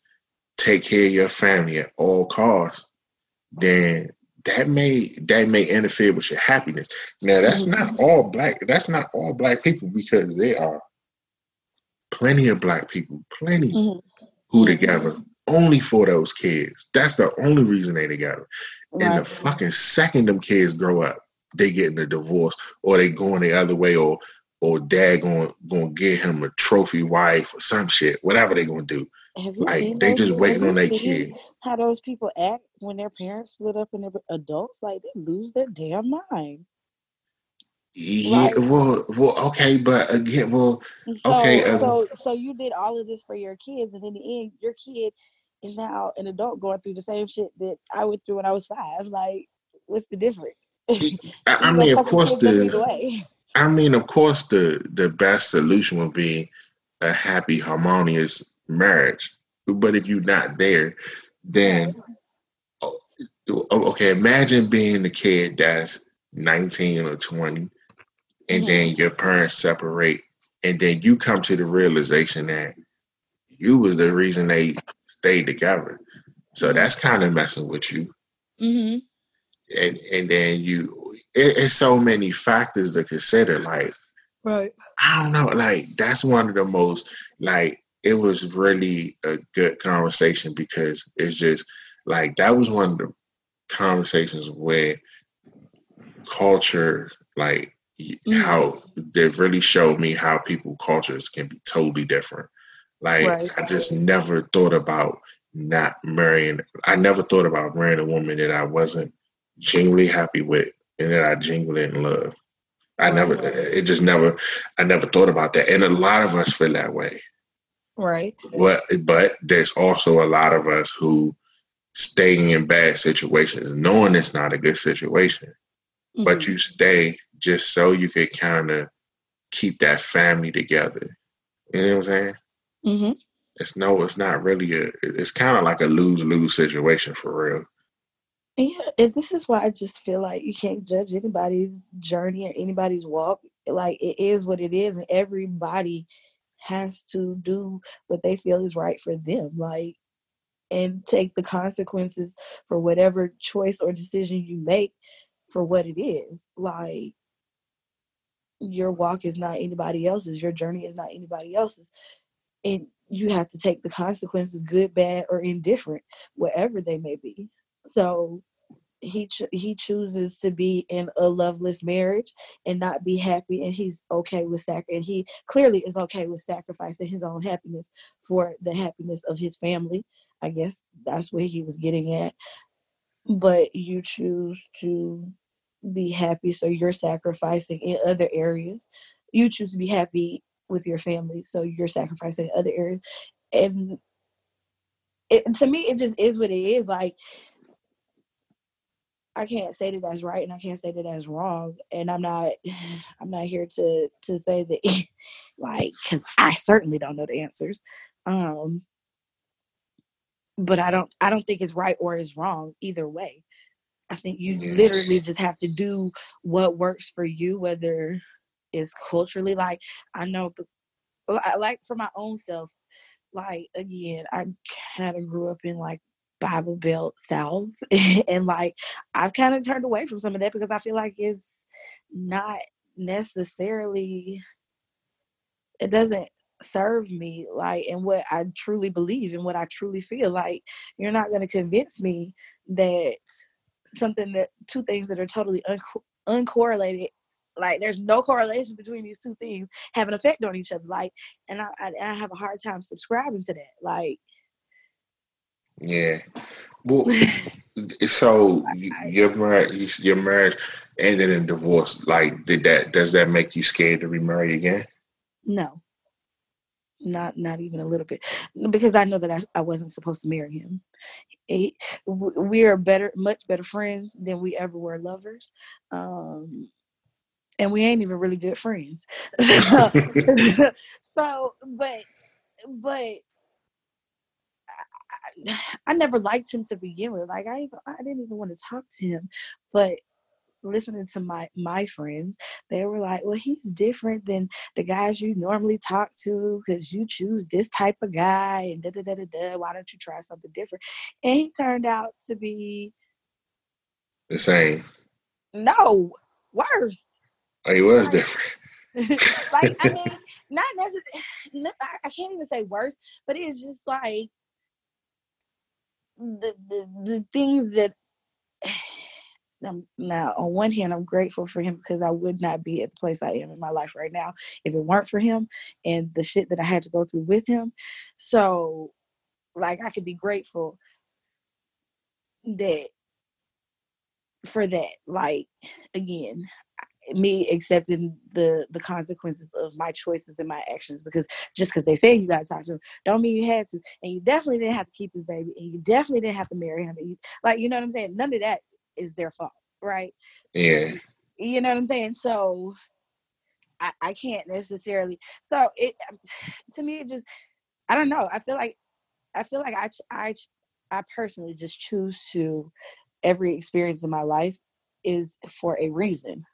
take care of your family at all costs, then that may that may interfere with your happiness. Now that's mm-hmm. not all black. That's not all black people because there are plenty of black people, plenty mm-hmm. who mm-hmm. together only for those kids. That's the only reason they together. Right. And the fucking second them kids grow up, they getting a divorce or they going the other way or or dad going going to get him a trophy wife or some shit, whatever they gonna do. Like they just waiting on their kid. How those people act when their parents split up and they're adults, like they lose their damn mind. Yeah, well, well, okay, but again, well, so, okay. Uh, so, so you did all of this for your kids, and in the end, your kid is now an adult going through the same shit that I went through when I was five. Like, what's the difference? I, I mean, of course, the. I mean, of course, the the best solution would be a happy, harmonious marriage. But if you're not there, then okay. Imagine being the kid that's 19 or 20 and mm-hmm. then your parents separate and then you come to the realization that you was the reason they stayed together so that's kind of messing with you mm-hmm. and and then you it, it's so many factors to consider like right i don't know like that's one of the most like it was really a good conversation because it's just like that was one of the conversations where culture like mm-hmm. how they've really showed me how people cultures can be totally different. Like right. I just never thought about not marrying. I never thought about marrying a woman that I wasn't genuinely happy with and that I genuinely in love. I never. It just never. I never thought about that, and a lot of us feel that way. Right. But but there's also a lot of us who staying in bad situations, knowing it's not a good situation, mm-hmm. but you stay just so you could kind of keep that family together. You know what I'm saying? Mm-hmm. It's no, it's not really a. It's kind of like a lose lose situation for real. Yeah, and this is why I just feel like you can't judge anybody's journey or anybody's walk. Like it is what it is, and everybody has to do what they feel is right for them. Like and take the consequences for whatever choice or decision you make for what it is. Like your walk is not anybody else's, your journey is not anybody else's. And you have to take the consequences, good, bad, or indifferent, whatever they may be. So he cho- he chooses to be in a loveless marriage and not be happy and he's okay with sac and he clearly is okay with sacrificing his own happiness for the happiness of his family. I guess that's where he was getting at. But you choose to be happy so you're sacrificing in other areas. You choose to be happy with your family so you're sacrificing other areas. And it, to me it just is what it is like I can't say that that's right and I can't say that that's wrong. And I'm not I'm not here to to say that like cuz I certainly don't know the answers. Um but I don't I don't think it's right or it's wrong either way. I think you Yeah. literally just have to do what works for you whether it's culturally like I know I- like for my own self like again I kind of grew up in like Bible Belt South and like I've kind of turned away from some of that because I feel like it's not necessarily it doesn't serve me like and what I truly believe and what I truly feel like you're not going to convince me that something that two things that are totally unco- uncorrelated like there's no correlation between these two things have an effect on each other like and I, I, I have a hard time subscribing to that like Yeah. Well, so your marriage, your marriage ended in divorce. Like, did that? Does that make you scared to remarry again? No, not not even a little bit, because I know that I, I wasn't supposed to marry him. He, we are better, much better friends than we ever were lovers, um, and we ain't even really good friends. so, but but I, I never liked him to begin with. Like I I didn't even want to talk to him, but listening to my my friends they were like well he's different than the guys you normally talk to because you choose this type of guy and da da da da da why don't you try something different and he turned out to be The same. no worse Oh, he was Like- different. like i mean not necessarily I, I can't even say worse but it's just like the the, the things that I'm, now on one hand i'm grateful for him because i would not be at the place i am in my life right now if it weren't for him and the shit that i had to go through with him. So like i could be grateful that for that like again me accepting the the consequences of my choices and my actions because just because they say you got to talk to him don't mean you had to and you definitely didn't have to keep his baby and you definitely didn't have to marry him you, like you know what i'm saying? None of that is their fault right? Yeah. you know what i'm saying? So i, I can't necessarily so it um, to me it just i don't know i feel like i feel like i i i personally just choose to every experience in my life is for a reason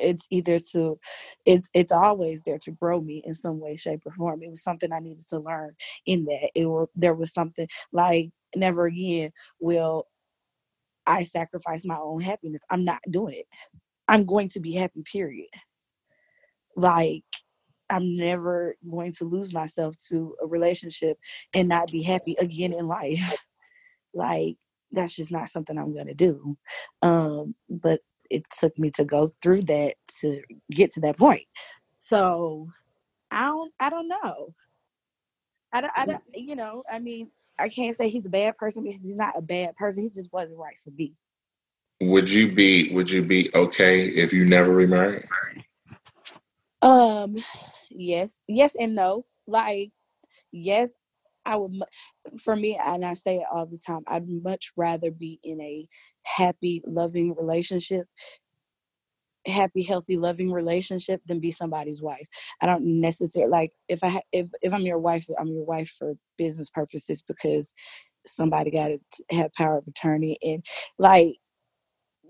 it's either to it's it's always there to grow me in some way shape or form. It was something i needed to learn in that. It were there was something like never again will i sacrifice my own happiness. I'm not doing it. I'm going to be happy period. Like i'm never going to lose myself to a relationship and not be happy again in life. Like that's just not something i'm going to do. Um but it took me to go through that to get to that point. So i don't i don't know. I don't, I don't you know i mean i can't say he's a bad person because he's not a bad person. He just wasn't right for me. Would you be Would you be okay if you never remarried? Um, yes, yes, and no. Like, yes, I would. For me, and I say it all the time, I'd much rather be in a happy, loving relationship, happy, healthy, loving relationship than be somebody's wife. I don't necessarily like if I if if I'm your wife, I'm your wife for business purposes because somebody got to have power of attorney and like.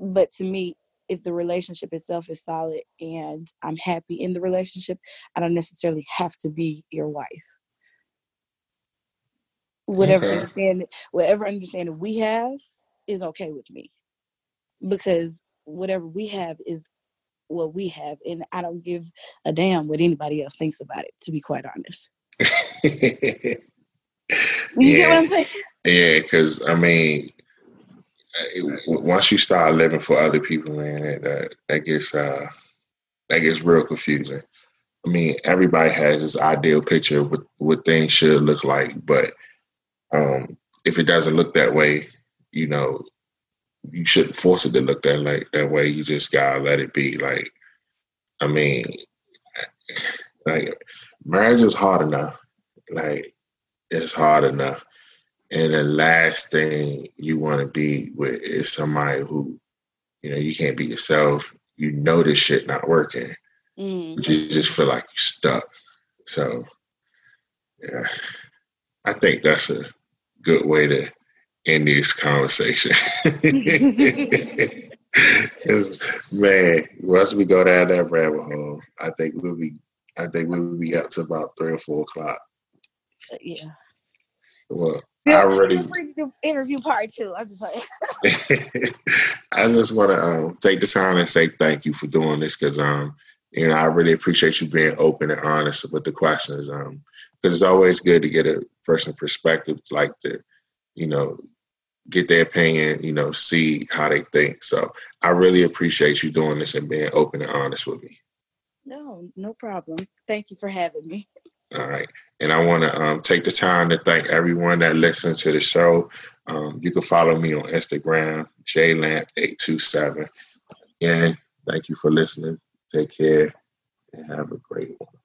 But to me, if the relationship itself is solid and I'm happy in the relationship, I don't necessarily have to be your wife. Whatever Okay. understanding, whatever understanding we have is okay with me, because whatever we have is what we have, and I don't give a damn what anybody else thinks about it. To be quite honest, you get what I'm saying? Yeah, because I mean, once you start living for other people, man, that that gets uh, that gets real confusing. I mean, everybody has this ideal picture of what, what things should look like, but um, if it doesn't look that way, you know, you shouldn't force it to look that like that way. You just gotta let it be. Like, I mean, like marriage is hard enough. Like, it's hard enough. And the last thing you want to be with is somebody who, you know, you can't be yourself. You know this shit not working. Mm. But you just feel like you're stuck. So, yeah, I think that's a good way to end this conversation. man, once we go down that rabbit hole, I think we'll be, I think we'll be up to about three or four o'clock. Yeah. Well, I already interview part two. I'm just like, I just want to um, take the time and say thank you for doing this because um, you know, I really appreciate you being open and honest with the questions. Um, because it's always good to get a personal perspective, like to, you know, get their opinion, you know, see how they think. So I really appreciate you doing this and being open and honest with me. No, no problem. Thank you for having me. All right. And I want to um, take the time to thank everyone that listens to the show. Um, you can follow me on Instagram, jlamp827. Again, thank you for listening. Take care and have a great one.